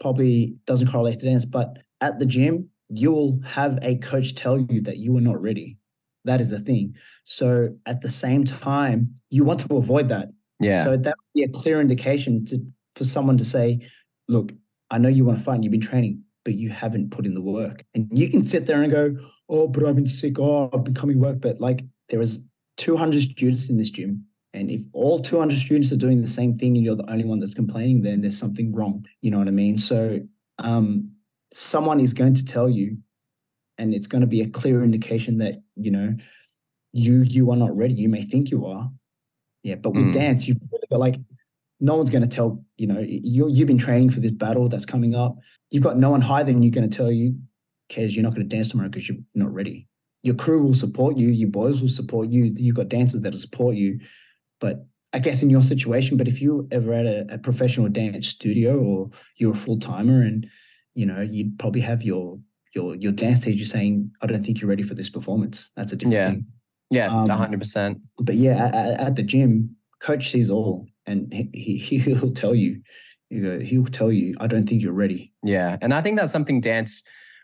probably doesn't correlate to dance, but at the gym, you'll have a coach tell you that you are not ready. That is the thing. So at the same time, you want to avoid that. Yeah. So that would be a clear indication to for someone to say, look, I know you want to fight and you've been training, but you haven't put in the work. And you can sit there and go, oh, but I've been sick. Oh, I've been coming work. But like there is 200 students in this gym. And if all 200 students are doing the same thing and you're the only one that's complaining, then there's something wrong. You know what I mean? So um, someone is going to tell you, and it's going to be a clear indication that, you know, you you are not ready. You may think you are. Yeah. But with Mm. dance, you've really got like no one's going to tell, you know, you you've been training for this battle that's coming up. You've got no one higher than you going to tell you, Kez, you're not going to dance tomorrow because you're not ready. Your crew will support you, your boys will support you, you've got dancers that'll support you. But I guess in your situation, but if you ever at a, a professional dance studio or you're a full timer and you know, you'd probably have your your your dance teacher saying, I don't think you're ready for this performance. That's a different Yeah. thing. Yeah. Um, 100%. But yeah, at, at- the gym, coach sees all and he, he *laughs* he'll tell you, you go, he'll tell you, I don't think you're ready. Yeah, and I think that's something dance.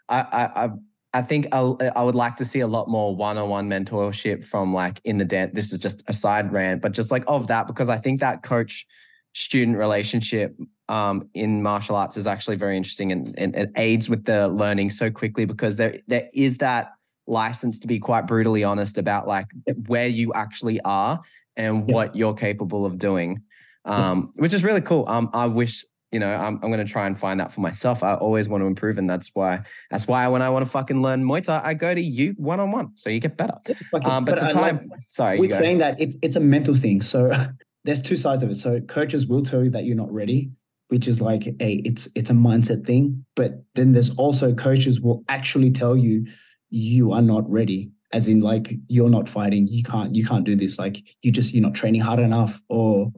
I I I, I think I, I would like to see a lot more one-on-one mentorship from like in the dance. This is just a side rant, but just like of that because I think that coach student relationship um, in martial arts is actually very interesting and, and it aids with the learning so quickly because there there is that license to be quite brutally honest about like where you actually are and Yep. what you're capable of doing um, which is really cool. Um, i wish you know i'm, I'm going to try and find out for myself. I always want to improve and that's why that's why when i want to fucking learn muay thai i go to you one-on-one so you get better. Um, but, to I tie like- sorry we're saying that it's it's a mental thing. So *laughs* there's two sides of it. So coaches will tell you that you're not ready, which is like a it's it's a mindset thing. But then there's also coaches will actually tell you you are not ready, as in like you're not fighting, you can't you can't do this. Like you just you're not training hard enough, or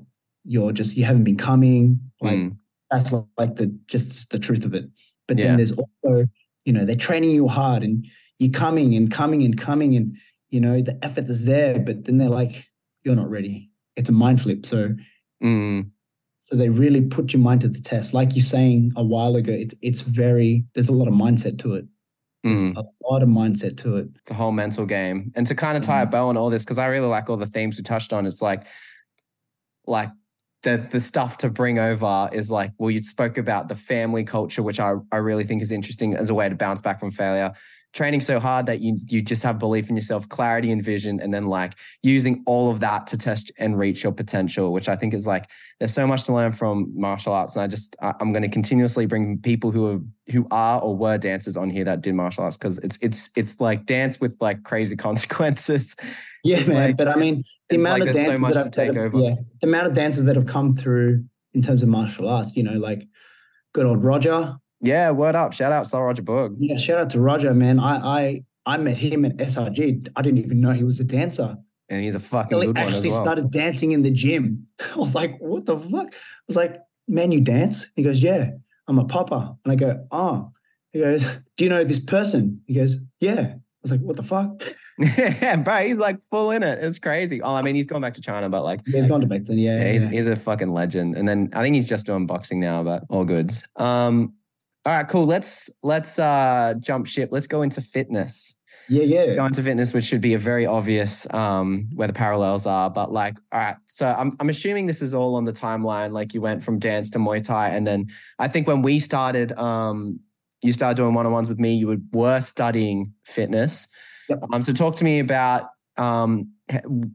you're just you haven't been coming. Like Mm, that's like the just the truth of it. But Yeah. then there's also, you know, they're training you hard and you're coming and coming and coming and you know the effort is there, but then they're like, you're not ready. It's a mind flip. So mm, so they really put your mind to the test. Like you're saying a while ago, it's it's very there's a lot of mindset to it. Mm. a lot of mindset to it. it's a whole mental game. And to kind of tie a Mhm. bow on all this, because I really like all the themes we touched on. It's like, like the the stuff to bring over is like, well, you spoke about the family culture, which I, I really think is interesting as a way to bounce back from failure. Training so hard that you you just have belief in yourself, clarity and vision, and then like using all of that to test and reach your potential, which I think is like there's so much to learn from martial arts. And I just I, I'm going to continuously bring people who are who are or were dancers on here that did martial arts because it's it's it's like dance with like crazy *laughs* consequences. Yeah, man. like- but I mean, the amount like of there's so that take that have- over. yeah, the amount of dances that have come through in terms of martial arts, you know, like good old Roger. Yeah, word up. Shout out Sir Roger Borg. Yeah, shout out to Roger, man. I I I met him at SRG. I didn't even know he was a dancer. And he's a fucking Until he good one as actually well. started dancing in the gym. *laughs* I was like, what the fuck? I was like, man, you dance? He goes, yeah, I'm a popper. And I go, oh. He goes, do you know this person? He goes, yeah. I was like, what the fuck? *laughs* yeah, bro, he's like full in it. It's crazy. Oh, I mean, he's gone back to China, but like, yeah, he's gone to back then. Yeah, yeah, he's, yeah. he's a fucking legend. And then I think he's just doing boxing now, but all goods. Um, all right, cool. Let's let's uh jump ship. Let's go into fitness. yeah, yeah. Go into fitness, which should be a very obvious um where the parallels are. But like, all right, so I'm I'm assuming this is all on the timeline. Like you went from dance to Muay Thai, and then I think when we started, um, you started doing one on ones with me. You were, studying fitness. Yep. Um, so talk to me about um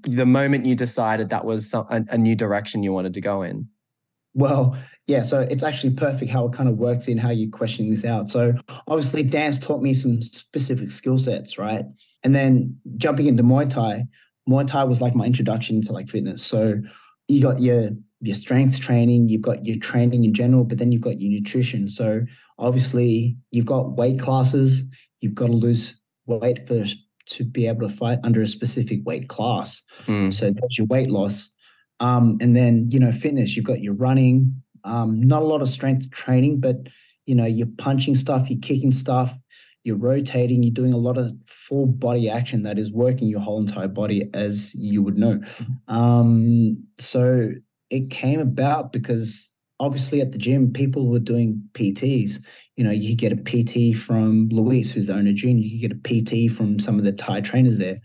the moment you decided that was some, a, a new direction you wanted to go in. Well, yeah, so it's actually perfect how it kind of works in how you're questioning this out. So obviously dance taught me some specific skill sets, right? And then jumping into Muay Thai, Muay Thai was like my introduction to like fitness. So you got your your strength training, you've got your training in general, but then you've got your nutrition. So obviously you've got weight classes, you've got to lose weight first to be able to fight under a specific weight class. Mm, So that's your weight loss. Um, and then, you know, fitness, you've got your running, um, not a lot of strength training, but, you know, you're punching stuff, you're kicking stuff, you're rotating, you're doing a lot of full body action that is working your whole entire body, as you would know. Um, so it came about because obviously at the gym, people were doing PTs. You know, you get a PT from Luis, who's the owner of June, you get a PT from some of the Thai trainers there.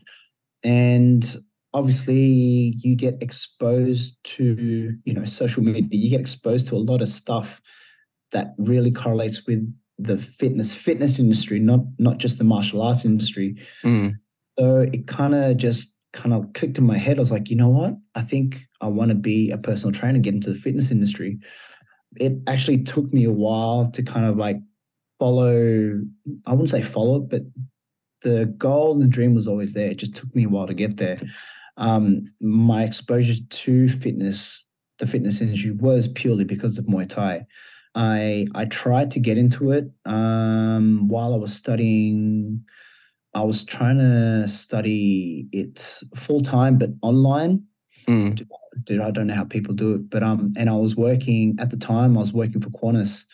And obviously you get exposed to you know social media you get exposed to a lot of stuff that really correlates with the fitness fitness industry not not just the martial arts industry. Mm, so it kind of just kind of clicked in my head. I was like you know what? I think i want to be a personal trainer get into the fitness industry. It actually took me a while to kind of like follow i wouldn't say follow but the goal and the dream was always there. It just took me a while to get there um, my exposure to fitness, the fitness industry, was purely because of Muay Thai. I I tried to get into it um, while I was studying. I was trying to study it full time, but online. mm, Dude, I don't know how people do it, but um, and I was working at the time. I was working for Qantas,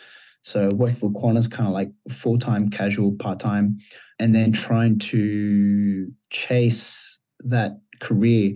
so working for Qantas, kind of like full time, casual, part time, and then trying to chase that career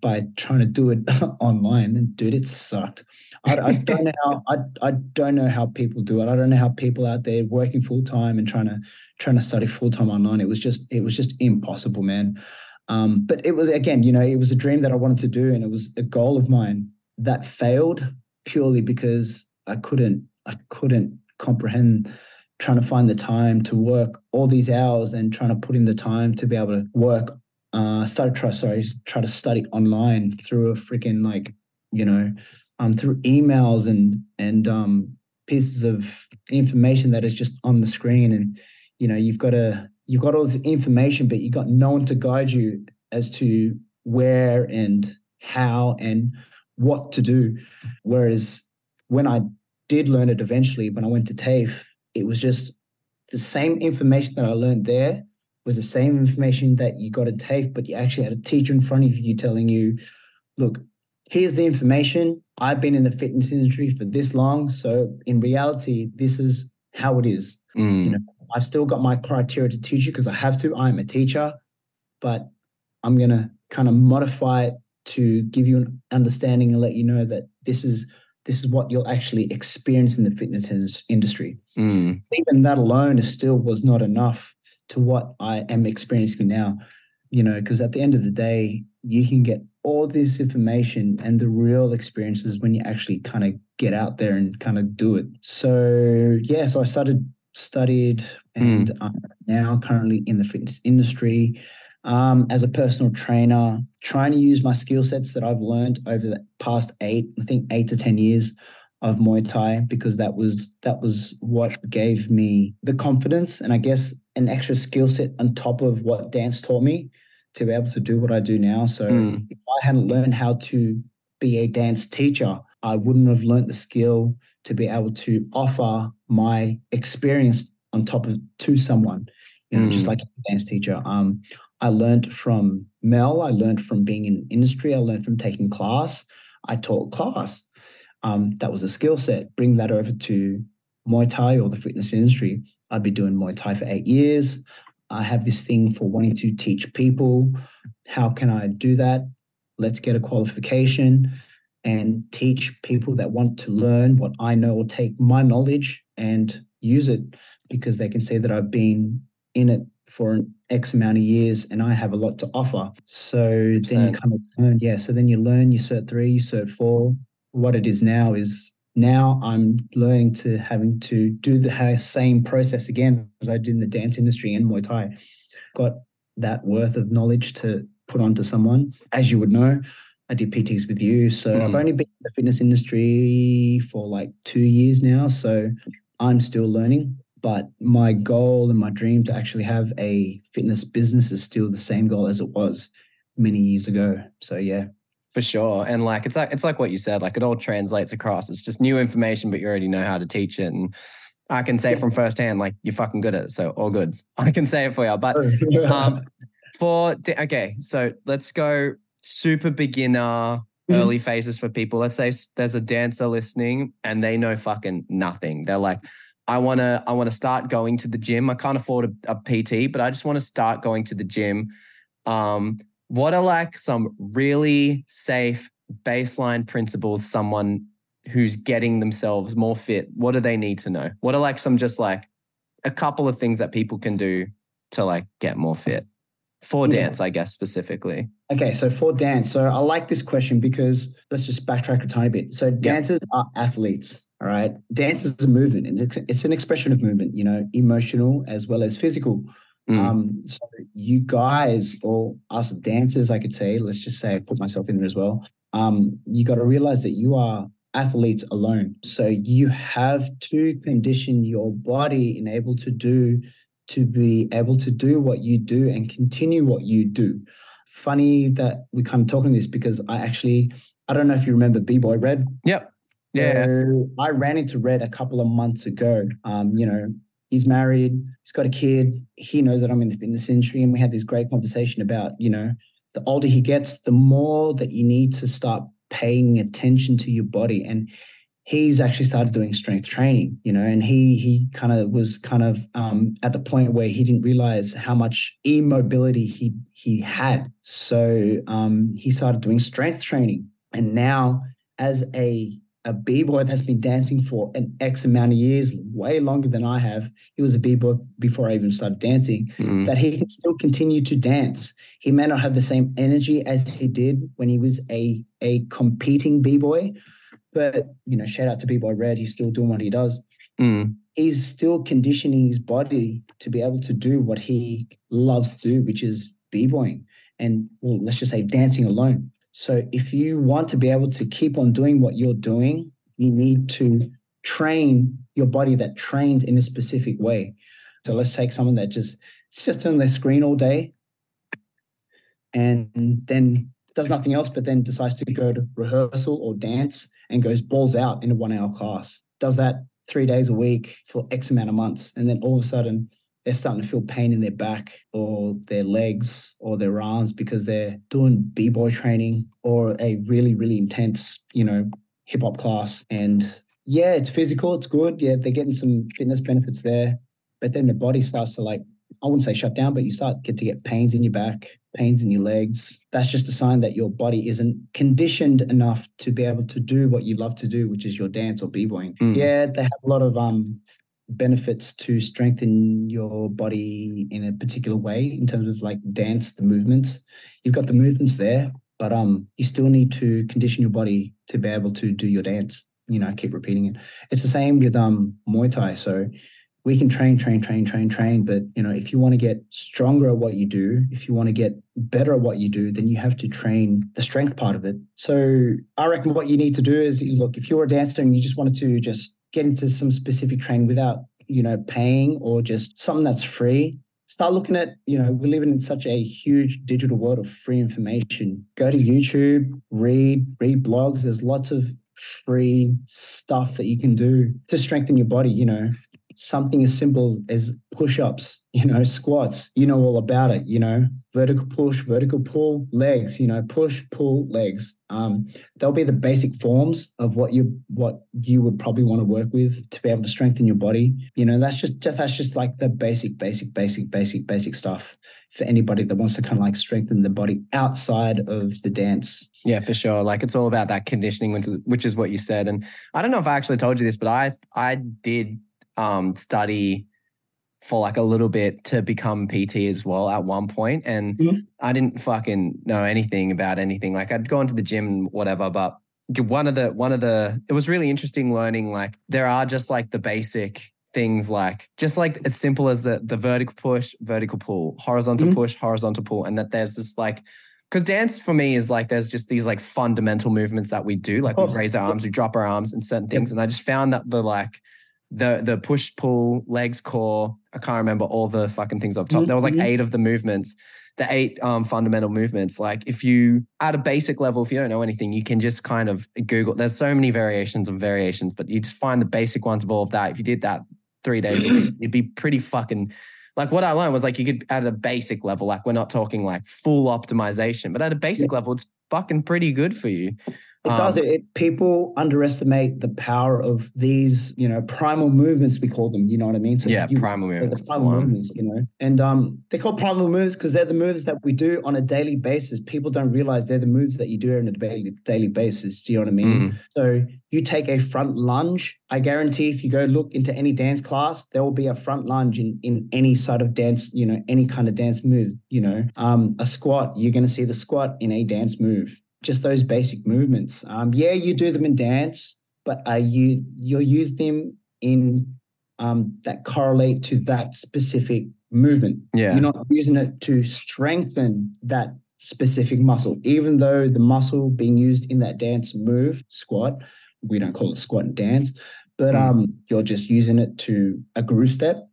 by trying to do it *laughs* online. And dude it sucked. I, I *laughs* don't know how I, I don't know how people do it. I don't know how people out there working full-time and trying to trying to study full-time online. It was just it was just impossible man. Um, but it was again you know it was a dream that i wanted to do and it was a goal of mine that failed purely because i couldn't i couldn't comprehend trying to find the time to work all these hours and trying to put in the time to be able to work uh started try sorry try to study online through a freaking like you know um through emails and and um pieces of information that is just on the screen. And you know you've got a you've got all this information but you've got no one to guide you as to where and how and what to do. Whereas when i did learn it eventually when i went to tafe it was just the same information that i learned there was the same information that you got at TAFE, but you actually had a teacher in front of you telling you, look, here's the information. I've been in the fitness industry for this long. So in reality, this is how it is. mm, You know, I've still got my criteria to teach you because I have to. I'm a teacher, but I'm going to kind of modify it to give you an understanding and let you know that this is this is what you'll actually experience in the fitness industry mm, even that alone is still was not enough to what I am experiencing now. You know, because at the end of the day, you can get all this information and the real experiences when you actually kind of get out there and kind of do it. So yeah, so I started studied and I'm now currently in the fitness industry um, as a personal trainer, trying to use my skill sets that I've learned over the past eight, I think eight to ten years of Muay Thai because that was that was what gave me the confidence and I guess an extra skill set on top of what dance taught me to be able to do what I do now. So Mm. if I hadn't learned how to be a dance teacher, I wouldn't have learned the skill to be able to offer my experience on top of to someone. You know, just Mm. like a dance teacher. Um, I learned from Mel. I learned from being in industry. I learned from taking class. I taught class. Um, that was a skill set. Bring that over to Muay Thai or the fitness industry. I've been doing Muay Thai for eight years. I have this thing for wanting to teach people. How can I do that? Let's get a qualification and teach people that want to learn what I know or take my knowledge and use it because they can say that I've been in it for an X amount of years and I have a lot to offer. So then you kind of learn, yeah. So then you learn, you cert three, you cert four. What it is now is now I'm learning to having to do the same process again as I did in the dance industry and Muay Thai. Got that worth of knowledge to put onto someone. As you would know, I did PTs with you. So mm. I've only been in the fitness industry for like two years now. So I'm still learning. But my goal and my dream to actually have a fitness business is still the same goal as it was many years ago. So yeah. For sure. And like it's like it's like what you said, like it all translates across. It's just new information, but you already know how to teach it. And I can say yeah. from firsthand, like you're fucking good at it. So all good. *laughs* I can say it for you. But *laughs* um for okay, so let's go super beginner mm-hmm. early phases for people. Let's say there's a dancer listening and they know fucking nothing. They're like, I want to I want to start going to the gym. I can't afford a, a PT, but I just want to start going to the gym. Um, what are like some really safe baseline principles someone who's getting themselves more fit what do they need to know? What are like some just like a couple of things that people can do to like get more fit? For yeah. dance i guess specifically. Okay so for dance so i like this question because let's just backtrack a tiny bit. So dancers yep. are athletes all right? Dance is a movement. And it's an expression of movement you know emotional as well as physical Mm. Um, so you guys, or us dancers, I could say, let's just say I put myself in there as well. Um, you got to realize that you are athletes alone. So you have to condition your body and able to do to be able to do what you do and continue what you do. Funny that we kind of talking this because I actually I don't know if you remember B Boy Red. Yep. Yeah. So I ran into Red a couple of months ago. Um, you know, he's married, he's got a kid, he knows that I'm in the fitness industry, and we had this great conversation about, you know, the older he gets, the more that you need to start paying attention to your body. And he's actually started doing strength training, you know, and he he kind of was kind of um, at the point where he didn't realize how much immobility he he had. So um, he started doing strength training, and now as a a b-boy that's been dancing for an X amount of years, way longer than I have. He was a b-boy before I even started dancing. Mm. That he can still continue to dance. He may not have the same energy as he did when he was a a competing b-boy, but you know, shout out to b-boy Red. He's still doing what he does. Mm. He's still conditioning his body to be able to do what he loves to do, which is b-boying and well, let's just say dancing alone. So if you want to be able to keep on doing what you're doing, you need to train your body that trained in a specific way. So let's take someone that just sits on their screen all day and then does nothing else, but then decides to go to rehearsal or dance and goes balls out in a one hour class. Does that three days a week for X amount of months. And then all of a sudden they're starting to feel pain in their back or their legs or their arms because they're doing b-boy training or a really really intense you know hip hop class. And yeah it's physical it's good. Yeah they're getting some fitness benefits there. But then the body starts to like i wouldn't say shut down but you start get to get pains in your back pains in your legs. That's just a sign that your body isn't conditioned enough to be able to do what you love to do which is your dance or b-boying. Mm. yeah they have a lot of um benefits to strengthen your body in a particular way in terms of like dance the movements. You've got the movements there but um you still need to condition your body to be able to do your dance you know keep repeating it. It's the same with um muay thai so we can train train train train train but you know if you want to get stronger at what you do if you want to get better at what you do then you have to train the strength part of it. So i reckon what you need to do is look if you're a dancer and you just wanted to just get into some specific training without you know paying or just something that's free. Start looking at you know we're living in such a huge digital world of free information. Go to youtube read read blogs. There's lots of free stuff that you can do to strengthen your body you know something as simple as push-ups, you know, squats, you know all about it, you know, vertical push, vertical pull, legs, you know, push, pull, legs. Um, they'll be the basic forms of what you what you would probably want to work with to be able to strengthen your body. You know, that's just that's just like the basic, basic, basic, basic, basic stuff for anybody that wants to kind of like strengthen the body outside of the dance. Yeah, for sure. Like it's all about that conditioning, which is what you said. And I don't know if I actually told you this, but I I did um, study for like a little bit to become PT as well at one point, and mm-hmm. I didn't fucking know anything about anything. Like I'd gone to the gym, whatever, but one of the one of the it was really interesting learning like there are just like the basic things like just like as simple as the the vertical push, vertical pull, horizontal mm-hmm. push, horizontal pull, and that there's just like because dance for me is like there's just these like fundamental movements that we do, like we raise our arms, we drop our arms, and certain things. Yep. And I just found that the like the the push pull legs core i can't remember all the fucking things up top mm-hmm. there was like mm-hmm. eight of the movements the eight um, fundamental movements like if you at a basic level if you don't know anything you can just kind of google there's so many variations of variations but you just find the basic ones of all of that if you did that three days a week you'd be pretty fucking like what i learned was like you could at a basic level like we're not talking like full optimization but at a basic yeah. level it's fucking pretty good for you it does. Um, it, it, people underestimate the power of these, you know, primal movements. We call them. You know what I mean? So yeah, you, primal movements. Primal movements. You know, and um, they call primal moves because they're the moves that we do on a daily basis. People don't realize they're the moves that you do on a daily daily basis. Do you know what I mean? Mm. So you take a front lunge. I guarantee, if you go look into any dance class, there will be a front lunge in in any sort of dance. You know, any kind of dance move. You know, um, a squat. You're going to see the squat in a dance move just those basic movements. Um, yeah, you do them in dance, but uh, you you'll use them in um, that correlate to that specific movement. Yeah, you're not using it to strengthen that specific muscle, even though the muscle being used in that dance move squat, we don't call it squat and dance, but mm. um, you're just using it to a groove step.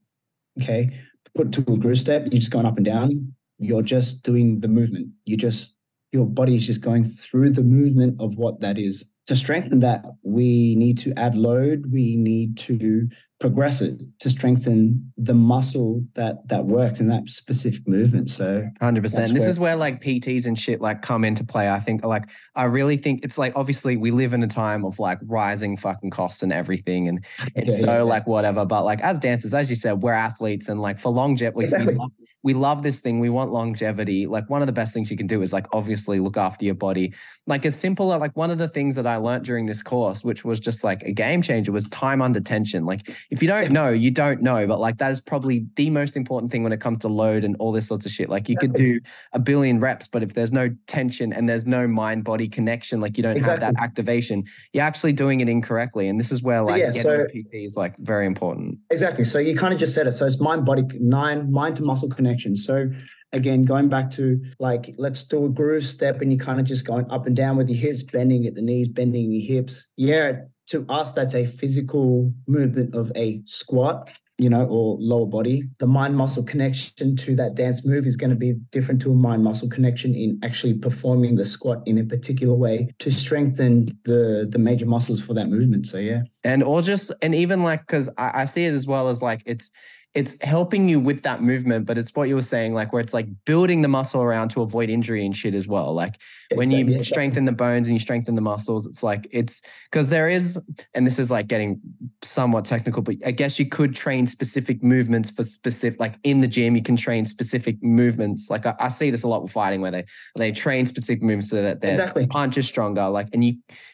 Okay, put to a groove step. You're just going up and down. You're just doing the movement. You're just your body is just going through the movement of what that is. To strengthen that, we need to add load. We need to progress it to strengthen the muscle that that works in that specific movement. So, hundred percent. This where, is where like PTs and shit like come into play. I think like I really think it's like obviously we live in a time of like rising fucking costs and everything, and *laughs* it's yeah, so yeah, like whatever. But like as dancers, as you said, we're athletes, and like for longevity, exactly. we, love, we love this thing. We want longevity. Like one of the best things you can do is like obviously look after your body. Like as simple like one of the things that I learned during this course, which was just like a game changer, was time under tension. Like if you don't know, you don't know. But like that is probably the most important thing when it comes to load and all this sorts of shit. Like you could do a billion reps, but if there's no tension and there's no mind body connection, like you don't exactly. have that activation, you're actually doing it incorrectly. And this is where like yeah, getting so, PT is like very important. Exactly. So you kind of just said it. So it's mind body nine mind to muscle connection. So again going back to like let's do a groove step and you're kind of just going up and down with your hips bending at the knees bending your hips yeah to us, that's a physical movement of a squat, you know, or lower body. The mind muscle connection to that dance move is going to be different to a mind muscle connection in actually performing the squat in a particular way to strengthen the the major muscles for that movement. So yeah. And or just and even like because I, I see it as well as like it's it's helping you with that movement, but it's what you were saying, like where it's like building the muscle around to avoid injury and shit as well. Like when you exactly. strengthen the bones and you strengthen the muscles, it's like it's because there is, and this is like getting somewhat technical, but I guess you could train specific movements for specific, like in the gym, you can train specific movements. Like I, I see this a lot with fighting where they they train specific movements so that their exactly. punch is stronger. Like, and you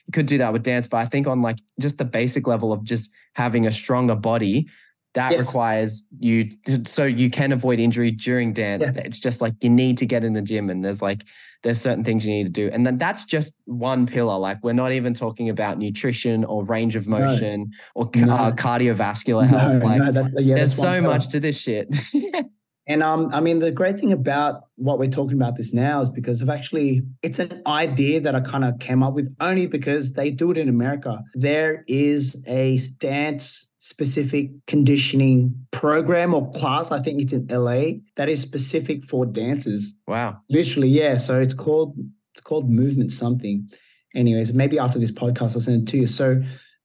you could do that with dance, but I think on like just the basic level of just having a stronger body that yes. requires you so you can avoid injury during dance yeah. it's just like you need to get in the gym and there's like there's certain things you need to do and then that's just one pillar like we're not even talking about nutrition or range of motion no. or no. uh, cardiovascular no, health like yeah, there's so much to this shit *laughs* And um, I mean, the great thing about what we're talking about this now is because of actually, it's an idea that I kind of came up with only because they do it in America. There is a dance specific conditioning program or class. I think it's in LA that is specific for dancers. Wow. Literally, yeah. So it's called it's called movement something. Anyways, maybe after this podcast I'll send it to you. So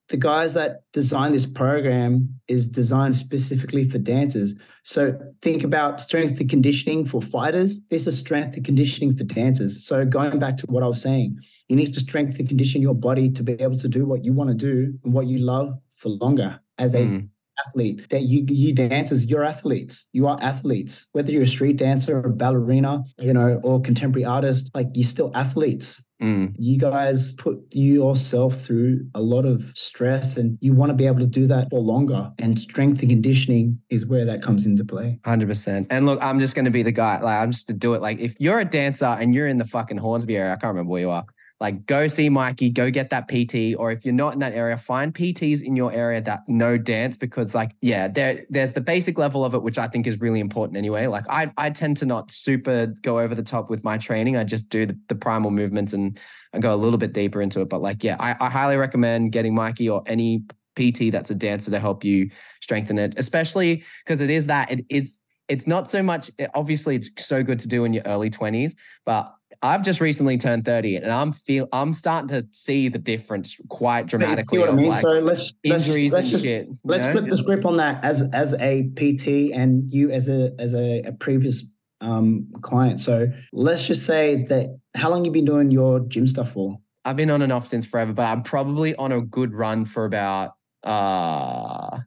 the guys that design this program is designed specifically for dancers. So think about strength and conditioning for fighters. This is strength and conditioning for dancers. So going back to what I was saying, you need to strengthen and condition your body to be able to do what you want to do and what you love for longer as a Mm. athlete. That you you dancers, you're athletes. You are athletes. Whether you're a street dancer or ballerina, you know, or contemporary artist, like you're still athletes. Mm. You guys put yourself through a lot of stress and you want to be able to do that for longer. And strength and conditioning is where that comes into play. Hundred percent. And look, I'm just gonna be the guy. Like, I'm just to do it. Like, if you're a dancer and you're in the fucking Hornsby area, I can't remember where you are. Like, go see Mikey. Go get that PT. Or if you're not in that area, find PTs in your area that know dance because, like, yeah, there there's the basic level of it, which I think is really important anyway. Like, I I tend to not super go over the top with my training. I just do the, the primal movements and and go a little bit deeper into it. But like, yeah, I, I highly recommend getting Mikey or any PT that's a dancer to help you strengthen it, especially because it is that it is it's not so much obviously it's so good to do in your early 20s but i've just recently turned 30 and i'm feel i'm starting to see the difference quite dramatically. You see what I mean? like, so let's let's just, let's and just shit let's know? flip the script on that as as a PT and you as a as a, a previous um client. So let's just say that how long you been doing your gym stuff for? i've been on and off since forever but i'm probably on a good run for about uh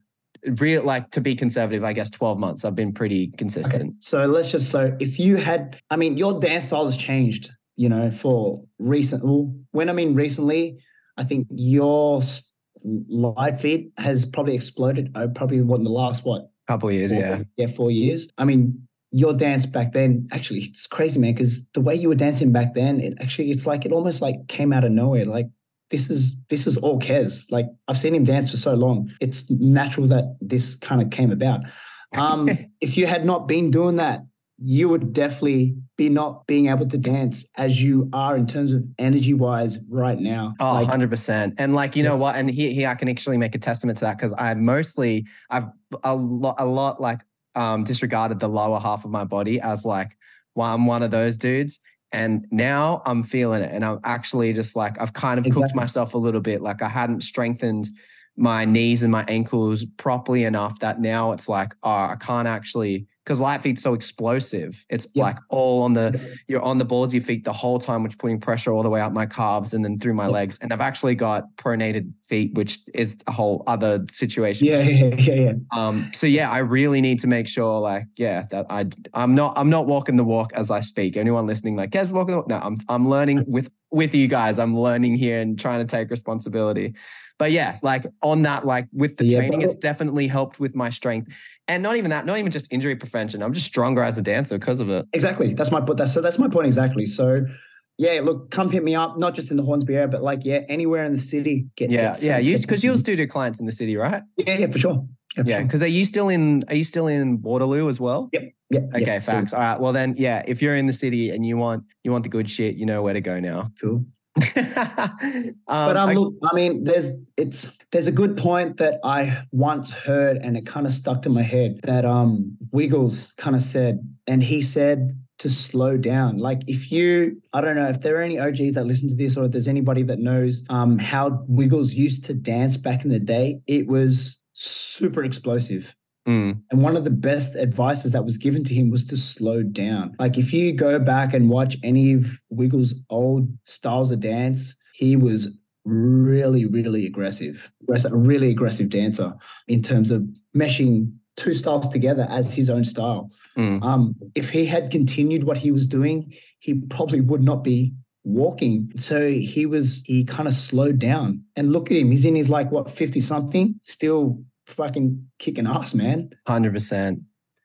real like to be conservative i guess 12 months i've been pretty consistent So let's just so if you had, I mean, your dance style has changed, you know, for recent. Well, when I mean recently, I think your light feet has probably exploded. Uh, probably what in the last what? couple years four, yeah yeah, four years. I mean, your dance back then actually it's crazy, man. Because the way you were dancing back then, it actually it's like it almost like came out of nowhere. Like this is this is all Kez. Like I've seen him dance for so long. It's natural that this kind of came about. Um, *laughs* if you had not been doing that, you would definitely be not being able to dance as you are in terms of energy wise right now. Oh, like, 100%. And like, you know what? And here, here I can actually make a testament to that because I mostly, I've a lot, a lot like um, disregarded the lower half of my body as like, well, I'm one of those dudes. And now I'm feeling it. And I'm actually just like, I've kind of cooked myself a little bit. Like I hadn't strengthened my knees and my ankles properly enough that now it's like, oh, I can't actually, because light feet's so explosive. It's Yeah. like all on the, you're on the balls of your feet the whole time, which putting pressure all the way up my calves and then through my Yeah. legs. And I've actually got pronated feet, which is a whole other situation. yeah, *laughs* yeah, yeah, yeah. Um, so yeah, I really need to make sure, like, yeah, that I I'm not I'm not walking the walk as I speak. Anyone listening, like, guys, walking the walk. No, I'm I'm learning *laughs* with with you guys. I'm learning here and trying to take responsibility. But yeah, like on that, like with the Yeah, training, it's definitely helped with my strength. And not even that, not even just injury prevention. I'm just stronger as a dancer because of it. Exactly. That's my point. That's so that's my point exactly. So yeah, look, come hit me up, not just in the Hornsby area, but like yeah, anywhere in the city. Get Yeah, yeah. You because you'll still do clients in the city, right? Yeah, yeah, for sure. Yeah, for Yeah. sure. Because are you still in? Are you still in Waterloo as well? yeah. yeah, Okay, so- facts. All right. Well then, yeah. If you're in the city and you want you want the good shit, you know where to go now. cool. *laughs* um, But um, I- look, I mean, there's it's there's a good point that I once heard, and it kind of stuck to my head that um Wiggles kind of said, and he said to slow down. Like if you, I don't know if there are any OGs that listen to this, or if there's anybody that knows um how Wiggles used to dance back in the day, it was super explosive. Mm, And one of the best advices that was given to him was to slow down. Like if you go back and watch any of Wiggles' old styles of dance, he was really, really aggressive, a really aggressive dancer in terms of meshing two styles together as his own style. mm. Um, if he had continued what he was doing, he probably would not be walking. So he was he kind of slowed down. And look at him, he's in his like what 50 something, still fucking kicking ass, man. Hundred percent.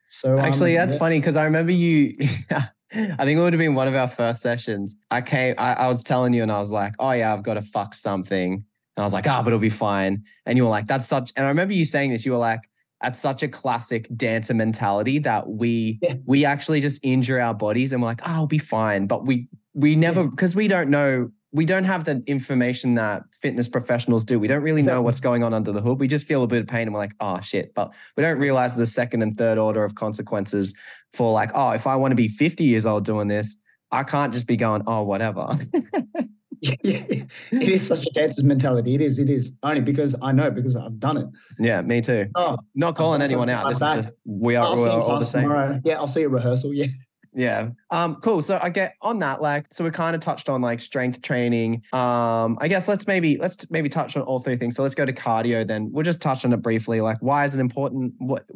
So um, Actually, that's yeah. funny because I remember you. *laughs* I think it would have been one of our first sessions. I came. I, I was telling you, and I was like, "Oh yeah, I've got to fuck something." And I was like, "Ah, but it'll be fine." And you were like, "That's such." And I remember you saying this. You were like, "That's such a classic dancer mentality that we Yeah. we actually just injure our bodies and we're like, oh, I'll be fine." But we we never because we don't know. We don't have the information that fitness professionals do. We don't really know what's going on under the hood. We just feel a bit of pain and we're like, oh shit. But we don't realize the second and third order of consequences for like, oh, if I want to be 50 years old doing this, I can't just be going, oh, whatever. *laughs* yeah, *laughs* it is such a dancer's mentality. It is. It is only because I know because I've done it. Yeah, me too. Oh, Not calling anyone out. This is just we are I'll see we're you in all the same. tomorrow. Yeah, I'll see you at rehearsal. Yeah. Yeah. Um, cool. So I get on that, like, so we kind of touched on like strength training. Um, I guess let's maybe let's maybe touch on all three things. So let's go to cardio then. We'll just touch on it briefly. Like, why is it important? What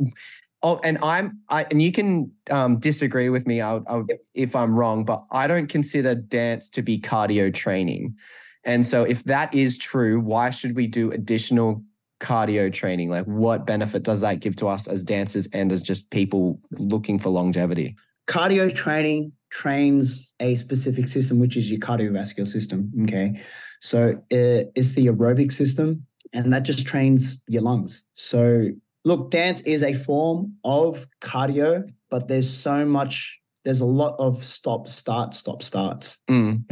oh, and I'm I and you can um disagree with me I'll, I'll, if I'm wrong, but I don't consider dance to be cardio training. And so if that is true, why should we do additional cardio training? Like what benefit does that give to us as dancers and as just people looking for longevity? Cardio training trains a specific system, which is your cardiovascular system. Okay. So uh, it's the aerobic system, and that just trains your lungs. So, look, dance is a form of cardio, but there's so much, there's a lot of stop, start, stop, start. Mm.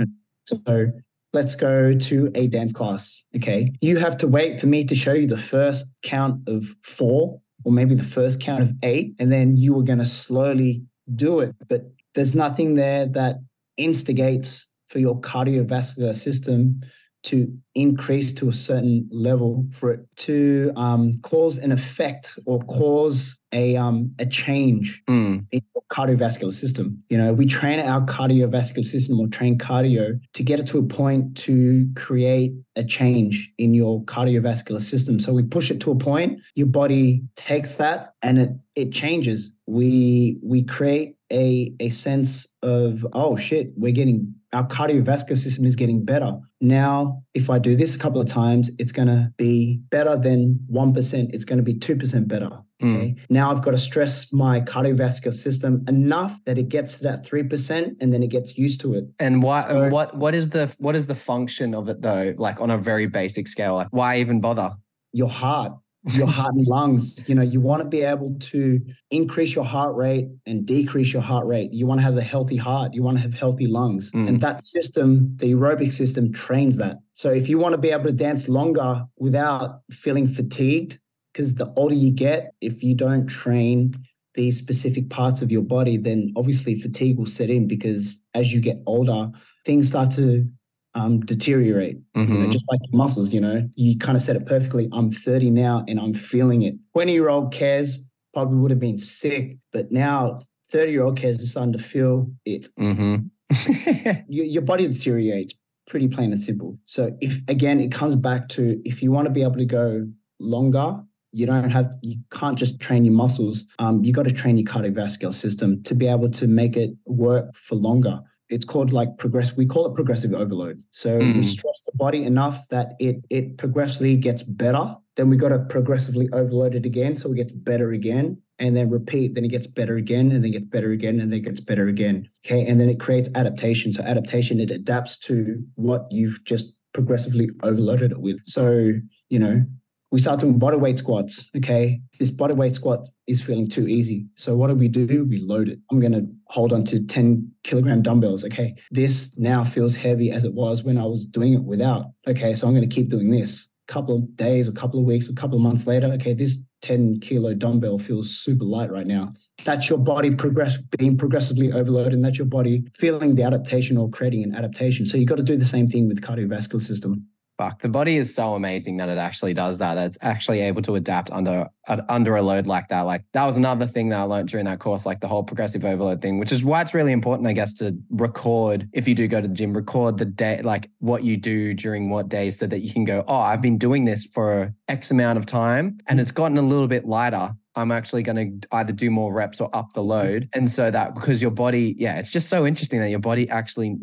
So, let's go to a dance class. Okay. You have to wait for me to show you the first count of four, or maybe the first count of eight, and then you are going to slowly do it. But there's nothing there that instigates for your cardiovascular system to increase to a certain level for it to um, cause an effect or cause a um, a change Mm. in your cardiovascular system. You know, we train our cardiovascular system or train cardio to get it to a point to create a change in your cardiovascular system. So we push it to a point, your body takes that and it it changes. We we create a a sense of oh shit, we're getting our cardiovascular system is getting better. Now, if I do this a couple of times, it's going to be better than 1%. It's going to be 2% better. Mm. Okay. Now I've got to stress my cardiovascular system enough that it gets to that 3% and then it gets used to it. And why? So- what? What is the what is the function of it though? Like on a very basic scale, like why even bother? Your heart, your heart and lungs, you know, you want to be able to increase your heart rate and decrease your heart rate. You want to have a healthy heart, you want to have healthy lungs. Mm. And that system, the aerobic system, trains that. So if you want to be able to dance longer without feeling fatigued, because the older you get, if you don't train these specific parts of your body, then obviously fatigue will set in because as you get older, things start to um, deteriorate. You know, Mhm. just like muscles, you know, you kind of said it perfectly. I'm 30 now and I'm feeling it. 20 year old Kez probably would have been sick, but now 30 year old Kez is starting to feel it. Mhm. *laughs* Your, your body deteriorates pretty plain and simple. So if again, it comes back to if you want to be able to go longer, you don't have you can't just train your muscles. Um, you got to train your cardiovascular system to be able to make it work for longer. It's called like progress. We call it progressive overload. So we Mm. stress the body enough that it it progressively gets better. Then we got to progressively overload it again, so it gets better again, and then repeat. Then it gets better again, and then gets better again, and then it gets better again. Okay, and then it creates adaptation. So adaptation it adapts to what you've just progressively overloaded it with. So you know we start doing body weight squats. Okay, this body weight squat is feeling too easy. So what do we do? We load it. I'm going to hold on to 10 kilogram dumbbells. Okay, this now feels heavy as it was when I was doing it without. Okay, so I'm going to keep doing this. A couple of days, a couple of weeks, a couple of months later. Okay, this 10 kilo dumbbell feels super light right now. That's your body progress being progressively overloaded, and that's your body feeling the adaptation or creating an adaptation. So you've got to do the same thing with cardiovascular system. Fuck, the body is so amazing that it actually does that. That's actually able to adapt under uh, under a load like that. Like that was another thing that I learned during that course, like the whole progressive overload thing, which is why it's really important, I guess, to record if you do go to the gym, record the day, like what you do during what days, so that you can go, oh, I've been doing this for X amount of time, and it's gotten a little bit lighter. I'm actually going to either do more reps or up the load. And so that because your body, yeah, it's just so interesting that your body actually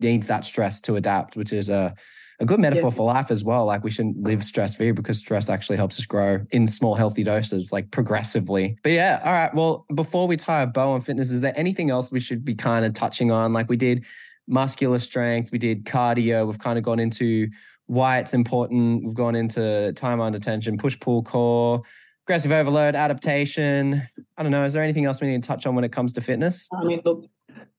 needs that stress to adapt, which is a a good metaphor for life as well. Like we shouldn't live stress free because stress actually helps us grow in small, healthy doses, like progressively. But yeah, all right. Well, before we tie a bow on fitness, is there anything else we should be kind of touching on? Like we did muscular strength, we did cardio, we've kind of gone into why it's important, we've gone into time under tension, push pull core, aggressive overload, adaptation. I don't know. Is there anything else we need to touch on when it comes to fitness? I mean, look,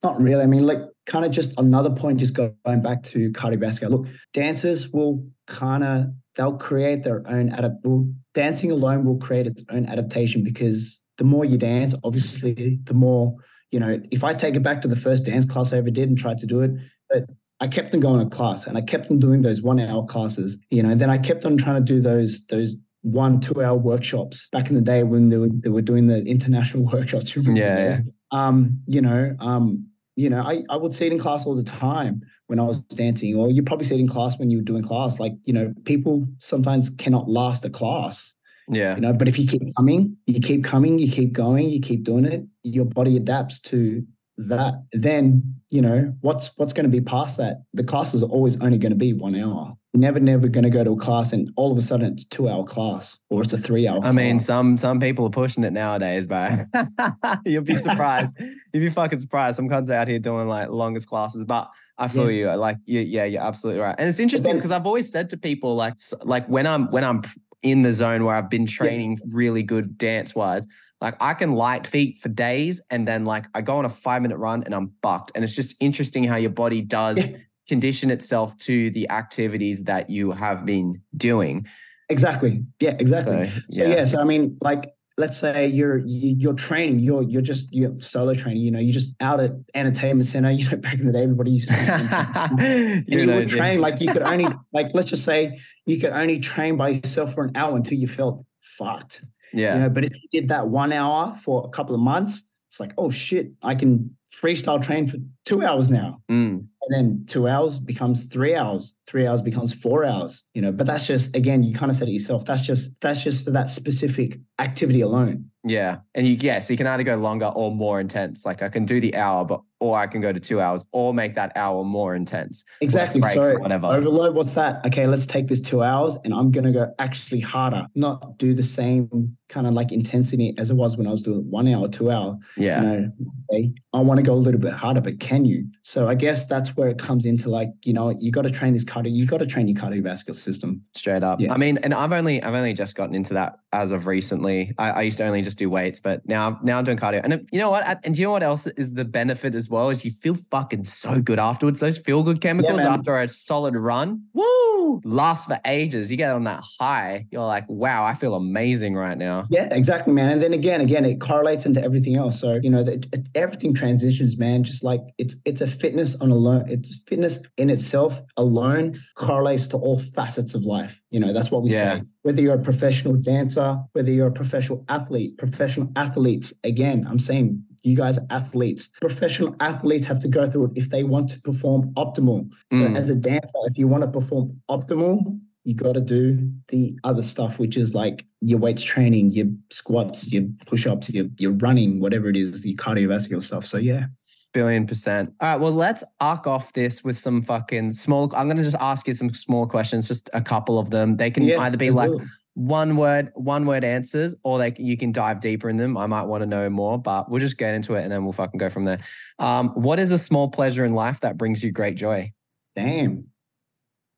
not really. I mean, like, kind of just another point, just going back to cardiovascular. Look, dancers will kind of they'll create their own adapt. Dancing alone will create its own adaptation because the more you dance, obviously, the more you know. If I take it back to the first dance class I ever did and tried to do it, but I kept on going to class and I kept on doing those one hour classes, you know, and then I kept on trying to do those, those one, two hour workshops back in the day when they were, they were doing the international *laughs* workshops. You Yeah. Um, you know, um, you know, I, I would see it in class all the time when I was dancing, or you probably see it in class when you were doing class. Like, you know, people sometimes cannot last a class Yeah. you know but if you keep coming you keep coming you keep going you keep doing it your body adapts to that then you know what's what's going to be past that the class is always only going to be one hour never never going to go to a class and all of a sudden it's a two hour class or it's a three hour I mean, some some people are pushing it nowadays, bro. *laughs* *laughs* You'll be surprised. You'll be fucking surprised. Some cunts out here doing like longest classes, but I feel you. Like, you, yeah, you're absolutely right. And it's interesting because I've always said to people, like, like when I'm when I'm in the zone where I've been training really good dance wise, like I can light feet for days, and then like I go on a five minute run and I'm bucked. And it's just interesting how your body does Yeah. Condition itself to the activities that you have been doing. exactly yeah exactly So So yeah. so I mean, like, let's say you're you- you're training, you're you're just you're solo training. You know, you're just out at entertainment center. *laughs* You know, back in the day, everybody used to. *laughs* and you you know, would train like you could only *laughs* like let's just say you could only train by yourself for an hour until you felt fucked. yeah. You know, but if you did that one hour for a couple of months, it's like, oh shit, I can freestyle train for two hours now. Mm. And then two hours becomes three hours. Three hours becomes four hours. You know, but that's just again, you kind of said it yourself. That's just that's just for that specific activity alone. Yeah. And you, yeah, so you can either go longer or more intense. Like I can do the hour, but, or I can go to two hours or make that hour more intense. Exactly. So whatever. overload, what's that? Okay, let's take this two hours and I'm gonna go actually harder, not do the same kind of like intensity as it was when I was doing one hour, two hour. Yeah. You know, okay, I want to go a little bit harder, but can you? So I guess that's where it comes into like, you know, you got to train this cardio, you got to train your cardiovascular system. Straight up. Yeah. I mean, and I've only I've only just gotten into that as of recently. I, I used to only just do weights, but now now I'm doing cardio. And you know what? And do you know what else is the benefit as well? Is you feel fucking so good afterwards. Those feel good chemicals man. after a solid run. Woo! Last for ages. You get on that high. You're like, wow, I feel amazing right now. Yeah, exactly, man. And then again, again, it correlates into everything else. So you know, that everything transitions, man. Just like it's it's a fitness on It's fitness in itself alone correlates to all facets of life. You know, that's what we Yeah. say. Whether you're a professional dancer, whether you're a professional athlete, professional athletes. Again, I'm saying you guys are athletes. Professional athletes have to go through it if they want to perform optimal. So Mm. as a dancer, if you want to perform optimal, you got to do the other stuff, which is like your weights training, your squats, your push-ups, your your running, whatever it is, the cardiovascular stuff. So yeah, Billion percent. All right. Well, let's arc off this with some fucking small. I'm going to just ask you some small questions, just a couple of them. They can Yeah, either be like it. one word, one word answers, or they can, you can dive deeper in them. I might want to know more, but we'll just get into it and then we'll fucking go from there. Um, what is a small pleasure in life that brings you great joy? damn,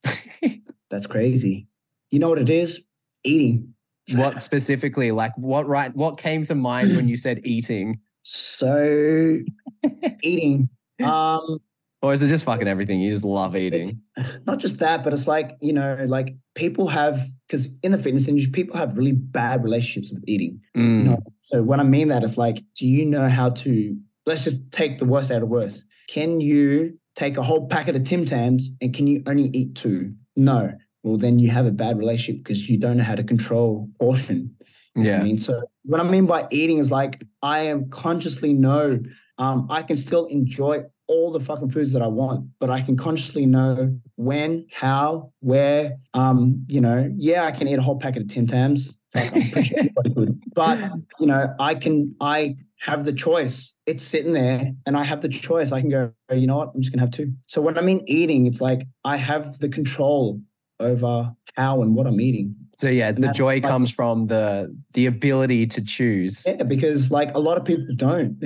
*laughs* that's crazy. You know what it is? Eating. What specifically? Like what? Right? What came to mind when you said eating? So *laughs* eating. Um, Or is it just fucking everything? You just love eating. Not just that, but it's like, you know, like people have, because in the fitness industry, people have really bad relationships with eating. Mm, You know, so when I mean that, it's like, do you know how to, let's just take the worst out of worst. Can you take a whole packet of Tim Tams and can you only eat two? No. Well, then you have a bad relationship because you don't know how to control portion. You know what yeah. I mean, so what I mean by eating is like I am consciously know um, I can still enjoy all the fucking foods that I want, but I can consciously know when, how, where. Um, you know, yeah, I can eat a whole packet of Tim Tams. Fuck, I'm pretty sure everybody could. But you know, I can I have the choice. It's sitting there and I have the choice. I can go, "Oh, you know what, I'm just gonna have two. So when I mean eating, it's like I have the control over how and what I'm eating. So yeah, the joy like- comes from the the ability to choose. Yeah, because like a lot of people don't.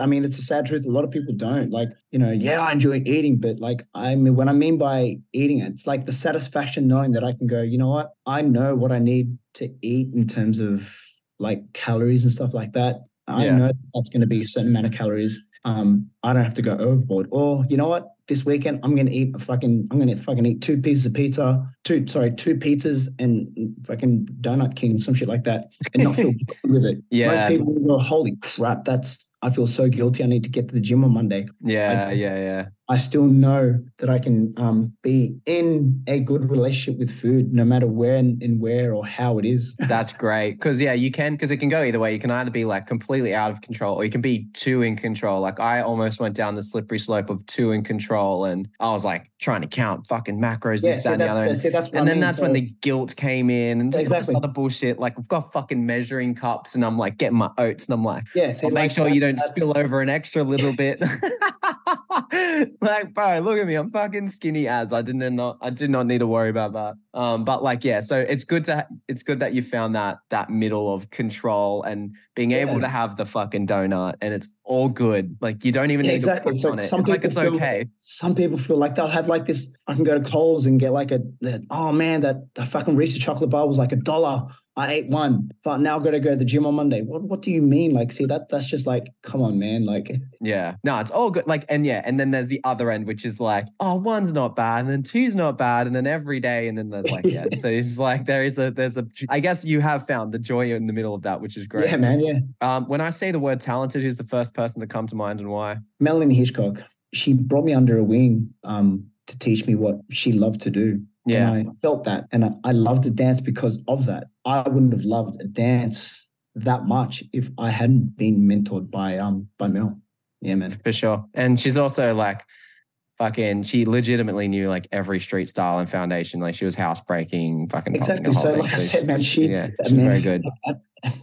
I mean, it's a sad truth. A lot of people don't. Like, you know, yeah, I enjoy eating, but like, I mean, when I mean by eating, it, it's like the satisfaction knowing that I can go, you know what? I know what I need to eat in terms of like calories and stuff like that. I Yeah. know that's going to be a certain amount of calories. Um, I don't have to go overboard. Or you know what? This weekend I'm gonna eat a fucking I'm gonna fucking eat two pieces of pizza, two sorry, two pizzas and fucking donut king, some shit like that, and not feel *laughs* with it. Yeah. Most people go, holy crap, that's I feel so guilty. I need to get to the gym on Monday. Yeah, yeah, yeah. I still know that I can um, be in a good relationship with food, no matter where and, and where or how it is. *laughs* That's great. Cause yeah, you can, cause it can go either way. You can either be like completely out of control or you can be too in control. Like I almost went down the slippery slope of too in control and I was like trying to count fucking macros, Yeah, this, that, and the other. And, see, that's what I and then mean. that's when the guilt came in and just all Exactly. this other bullshit. Like we've got fucking measuring cups and I'm like getting my oats and I'm like, yeah, see, I'll make sure you don't spill over an extra little bit. *laughs* *laughs* like, bro, look at me. I'm fucking skinny as I didn't not I did not need to worry about that. Um, but like, yeah, so it's good to it's good that you found that that middle of control and being able to have the fucking donut and it's all good. Like you don't even Yeah, need exactly. to So on it. some It's like it's feel- okay. Some people feel like they'll have like this. I can go to Coles and get like a, that, oh man, that the fucking Reese's chocolate bar was like a dollar. I ate one, but now I've got to go to the gym on Monday. What What do you mean? Like, see that that's just like, come on, man. Like, *laughs* Yeah. No, it's all good. Like, and yeah, and then there's the other end, which is like, oh, one's not bad, and then two's not bad, and then every day, and then there's like, yeah. so it's like there is a there's a I guess you have found the joy in the middle of that, which is great. yeah, man, yeah. Um, when I say the word talented, who's the first person to come to mind and why? Melanie Hitchcock. She brought me under a wing um, to teach me what she loved to do. Yeah. And I felt that. And I, I loved to dance because of that. I wouldn't have loved a dance that much if I hadn't been mentored by um by Mel. Yeah, man. For sure. And she's also like fucking she legitimately knew like every street style and foundation. Like she was housebreaking, fucking Exactly. So, like I So said, man, she, yeah, I she's mean, very good.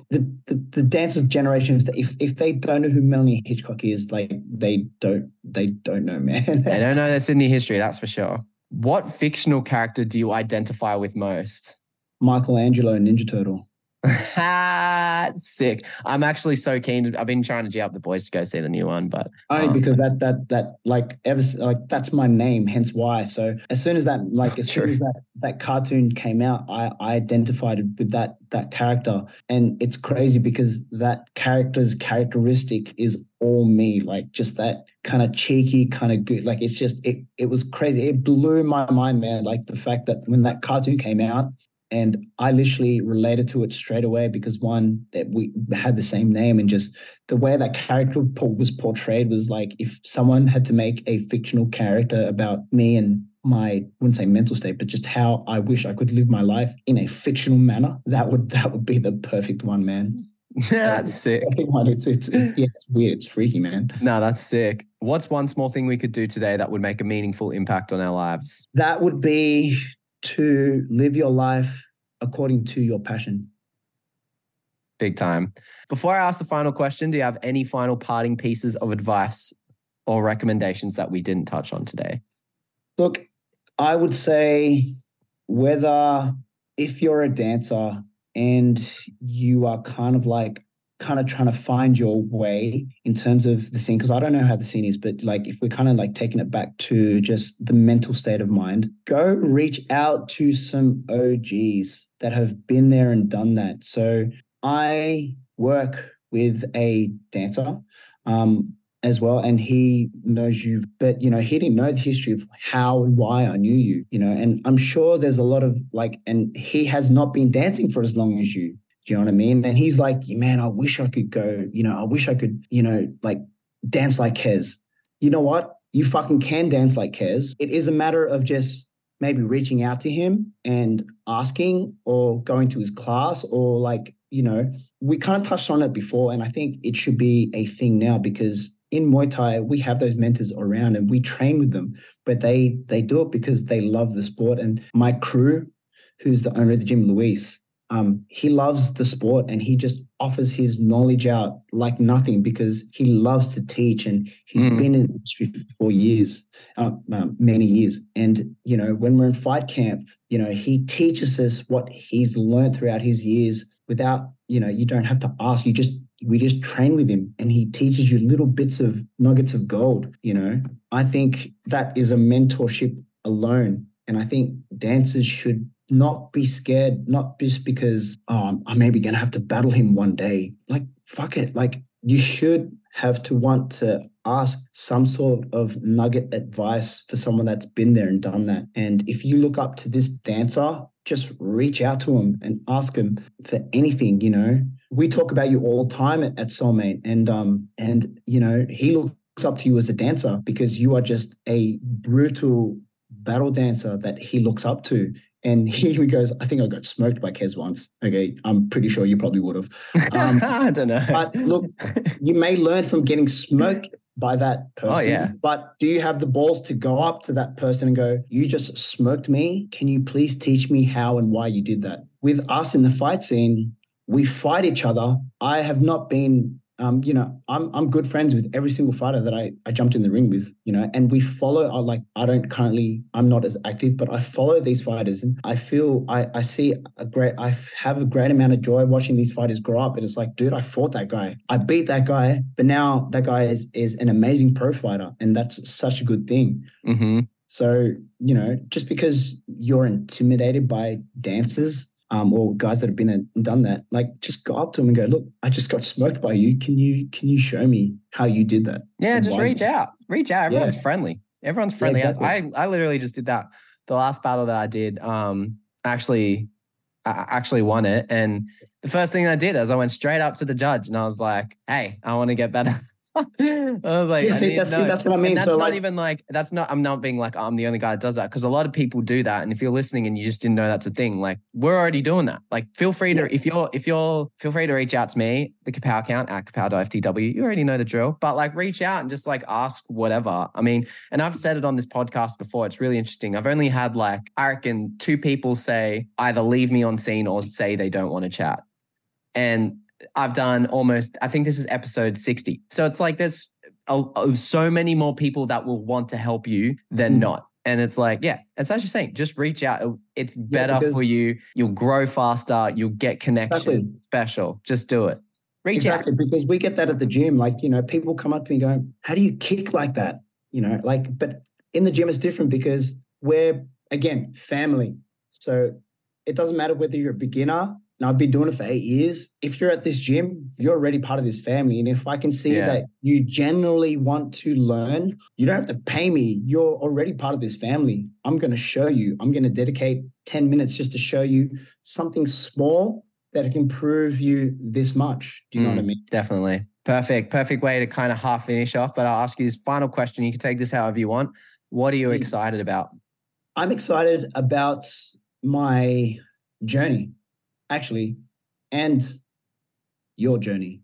The, the the dancers generations, if if they don't know who Melanie Hitchcock is, like they don't they don't know, man. They don't know their Sydney history, that's for sure. What fictional character do you identify with most? Michelangelo Ninja Turtle. *laughs* Sick. I'm actually so keen. I've been trying to G up the boys to go see the new one, but Only Um, because that that that like ever like that's my name, hence why. So as soon as that like *laughs* as True. soon as that that cartoon came out, I I identified with that that character, and it's crazy because that character's characteristic is all me, like just that kind of cheeky, kind of good. Like it's just it it was crazy. It blew my mind, man. Like the fact that when that cartoon came out. And I literally related to it straight away because one that we had the same name and just the way that character was portrayed was like if someone had to make a fictional character about me and my I wouldn't say mental state, but just how I wish I could live my life in a fictional manner. That would *laughs* that would be the perfect one, man. *laughs* that's sick. One. It's it's yeah, it's weird. It's freaky, man. No, that's sick. What's one small thing we could do today that would make a meaningful impact on our lives? That would be to live your life according to your passion. Big time. Before I ask the final question, do you have any final parting pieces of advice or recommendations that we didn't touch on today? Look, I would say whether if you're a dancer and you are kind of like kind of trying to find your way in terms of the scene, because I don't know how the scene is, but like if we're kind of like taking it back to just the mental state of mind, go reach out to some OGs that have been there and done that. So I work with a dancer. Um, as well and he knows you but you know he didn't know the history of how and why i knew you you know and i'm sure there's a lot of like and he has not been dancing for as long as you you know what i mean? And he's like man i wish i could go you know i wish i could you know like dance like kez. You know what? You fucking can dance like kez. It is a matter of just maybe reaching out to him and asking or going to his class or like you know we kind of touched on it before and i think it should be a thing now because in Muay Thai, we have those mentors around and we train with them, but they they do it because they love the sport. And my crew, who's the owner of the gym, Luis, um, he loves the sport and he just offers his knowledge out like nothing because he loves to teach and he's Mm. been in the industry for years, uh, uh, many years. And you know, when we're in fight camp, you know, he teaches us what he's learned throughout his years without, you know, you don't have to ask. You just we just train with him and he teaches you little bits of nuggets of gold you know i think that is a mentorship alone and i think dancers should not be scared not just because oh i'm maybe gonna have to battle him one day. Like fuck it. Like you should have to want to ask some sort of nugget advice for someone that's been there and done that. And if you look up to this dancer just reach out to him and ask him for anything you know? We talk about you all the time at, at Soulmate, and um, and you know he looks up to you as a dancer because you are just a brutal battle dancer that he looks up to. And he goes, I think I got smoked by Kez once. Okay, I'm pretty sure you probably would have. Um, *laughs* I don't know. but look, you may learn from getting smoked by that person. Oh, yeah. But do you have the balls to go up to that person and go, You just smoked me? Can you please teach me how and why you did that? With us in the fight scene, we fight each other. I have not been um, you know, I'm I'm good friends with every single fighter that I, I jumped in the ring with, you know, and we follow I like I don't currently I'm not as active, but I follow these fighters and I feel I I see a great I have a great amount of joy watching these fighters grow up. And it's like, dude, I fought that guy. I beat that guy, but now that guy is is an amazing pro fighter. And that's such a good thing. hmm So, you know, just because you're intimidated by dancers um, or guys that have been there and done that, like just go up to them and go, look, I just got smoked by you. Can you can you show me how you did that? Yeah, just reach out. Reach out. Everyone's Yeah. friendly. Everyone's friendly. exactly. I I literally just did that. The last battle that I did, um, actually, I actually won it. And the first thing I did is I went straight up to the judge and I was like, "Hey, I want to get better." *laughs* I was like, Yeah, I see, that's- see, that's what I And mean. that's So, not like- even like that's not. I'm not being like oh, I'm the only guy that does that because a lot of people do that. And if you're listening and you just didn't know that's a thing, like we're already doing that. Like feel free to if you're if you're feel free to reach out to me, the Kapow account at kapow.ftw. You already know the drill, but like reach out and just like ask whatever. I mean, and I've said it on this podcast before. It's really interesting. I've only had like I reckon two people say either leave me on seen or say they don't want to chat, and I've done almost. I think this is episode sixty. So it's like there's a, a- so many more people that will want to help you than Mm. not. And it's like, yeah, it's as you're saying, just reach out. It's better because- for you. You'll grow faster. You'll get connection. Exactly. Special. Just do it. Reach exactly because we get that at the gym. Like, you know, people come up to me going, How do you kick like that? You know, like, but in the gym it's different because we're again family. So it doesn't matter whether you're a beginner. And I've been doing it for eight years. If you're at this gym, you're already part of this family. And if I can see Yeah. that you generally want to learn, you don't have to pay me. You're already part of this family. I'm going to show you. I'm going to dedicate 10 minutes just to show you something small that can prove you this much. Do you know what I Mm. mean? Definitely. Perfect. Perfect way to kind of half finish off. But I'll ask you this final question. You can take this however you want. What are you Mm. excited about? I'm excited about my journey, actually, and your journey,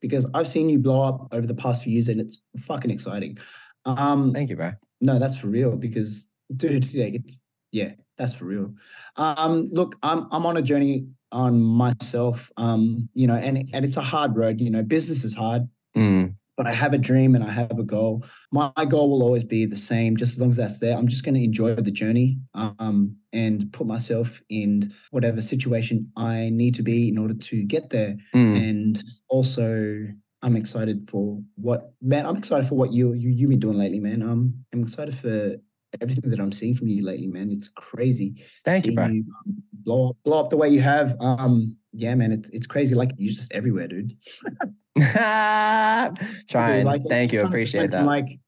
because I've seen you blow up over the past few years, and it's fucking exciting. Um, Thank you, bro. no, that's for real. Because, *laughs* dude, yeah, it's, yeah, that's for real. Um, look, I'm I'm on a journey on myself. Um, you know, and and it's a hard road. You know, business is hard. Mm, but I have a dream and I have a goal. My, my goal will always be the same, just as long as that's there. I'm just going to enjoy the journey um, and put myself in whatever situation I need to be in order to get there. mm. And also, I'm excited for what man. I'm excited for what you you you been doing lately, man. Um, I'm excited for everything that I'm seeing from you lately, man. It's crazy. Thank you, bro. um, blow up, blow up the way you have. Um, yeah, man. It's it's crazy. Like you're just everywhere, dude. *laughs* *laughs* Trying. Like, Thank you. Appreciate that. from, Like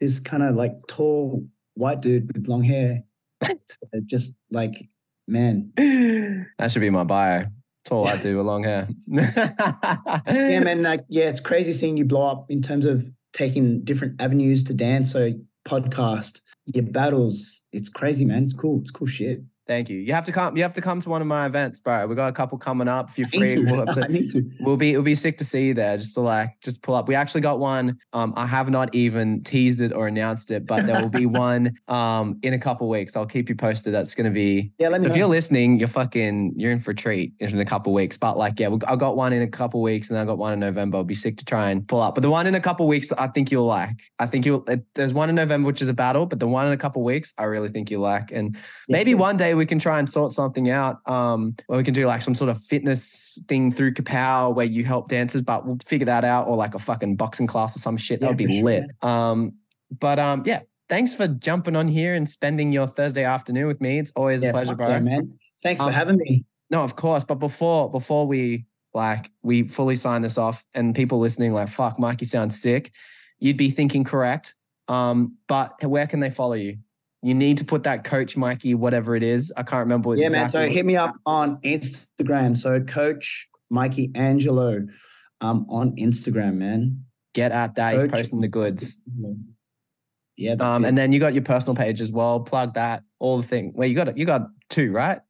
this kind of like tall white dude with long hair, *laughs* just like man, *laughs* that should be my bio. Tall I do with long hair. yeah, man. Like yeah, it's crazy seeing you blow up in terms of taking different avenues to dance. So podcast, your battles, it's crazy, man. It's cool. It's cool shit. Thank you. You have to come. You have to come to one of my events, bro. We got a couple coming up. If you're free, we'll, *laughs* to, we'll be it'll be sick to see you there. Just to like just pull up. We actually got one. Um, I have not even teased it or announced it, but there will be *laughs* one um in a couple weeks. I'll keep you posted. That's gonna be Yeah, let me if know. you're listening, you're fucking, you're in for a treat in a couple weeks. But like, yeah, I got one in a couple weeks, and I got one in November. It'll be sick to try and pull up. But the one in a couple weeks, I think you'll like. I think you'll. it- There's one in November, which is a battle, but the one in a couple weeks, I really think you'll like. And Yeah, maybe sure. one day we can try and sort something out, um, where we can do like some sort of fitness thing through Kapow where you help dancers, but we'll figure that out, or like a fucking boxing class or some shit. That Yeah, would be sure, lit. Um, but um, yeah. Thanks for jumping on here and spending your Thursday afternoon with me. It's always a pleasure, bro. yeah, man. Thanks for Um, having me. No, of course. But before before we like we fully sign this off and people listening like fuck, Mikey sounds sick, you'd be thinking correct. Um, but where can they follow you? You need to put that coach Mikey, whatever it is. I can't remember what Yeah, man. So hit me up on Instagram. So Coach Mikey Angelo um, on Instagram, man. Get at that. He's posting the goods. Yeah, Um, it. and then you got your personal page as well. Plug that. All the thing. Well, you got it? you got two, right?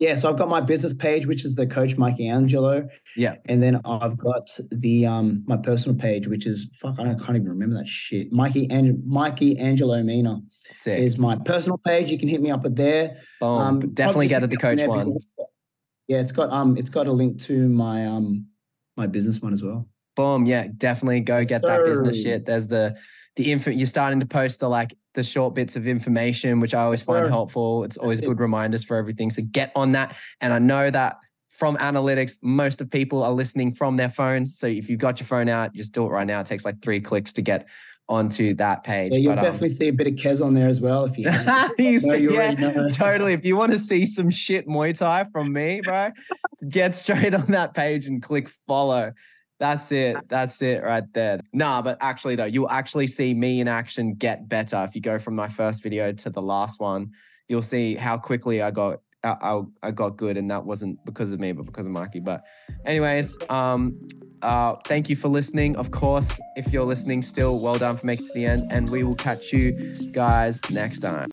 yeah, so I've got my business page, which is the Coach Mikey Angelo. Yeah. And then I've got the um my personal page, which is fuck, I can't even remember that shit. Mikey and Mikey Angelo Mina Sick. is my personal page. You can hit me up at there. Boom. Um, Definitely get at the coach one. it's got- Yeah, it's got um it's got a link to my um my business one as well. Boom. Yeah, definitely go get that business shit. There's the the info you're starting to post the like the short bits of information, which I always find helpful. It's always it. good reminders for everything. So get on that. And I know that from analytics, most of people are listening from their phones. So if you've got your phone out, just do it right now. It takes like three clicks to get onto that page. Yeah, you'll But, um, definitely see a bit of Kez on there as well if you. *laughs* *laughs* you see, you yeah, *laughs* totally. If you want to see some shit Muay Thai from me, bro, get straight on that page and click follow. That's it. That's it right there. Nah, but actually though, you'll actually see me in action get better. If you go from my first video to the last one, you'll see how quickly I got I, I got good, and that wasn't because of me, but because of Mikey. But, anyways, um, uh, thank you for listening. Of course, if you're listening still, well done for making it to the end, and we will catch you guys next time.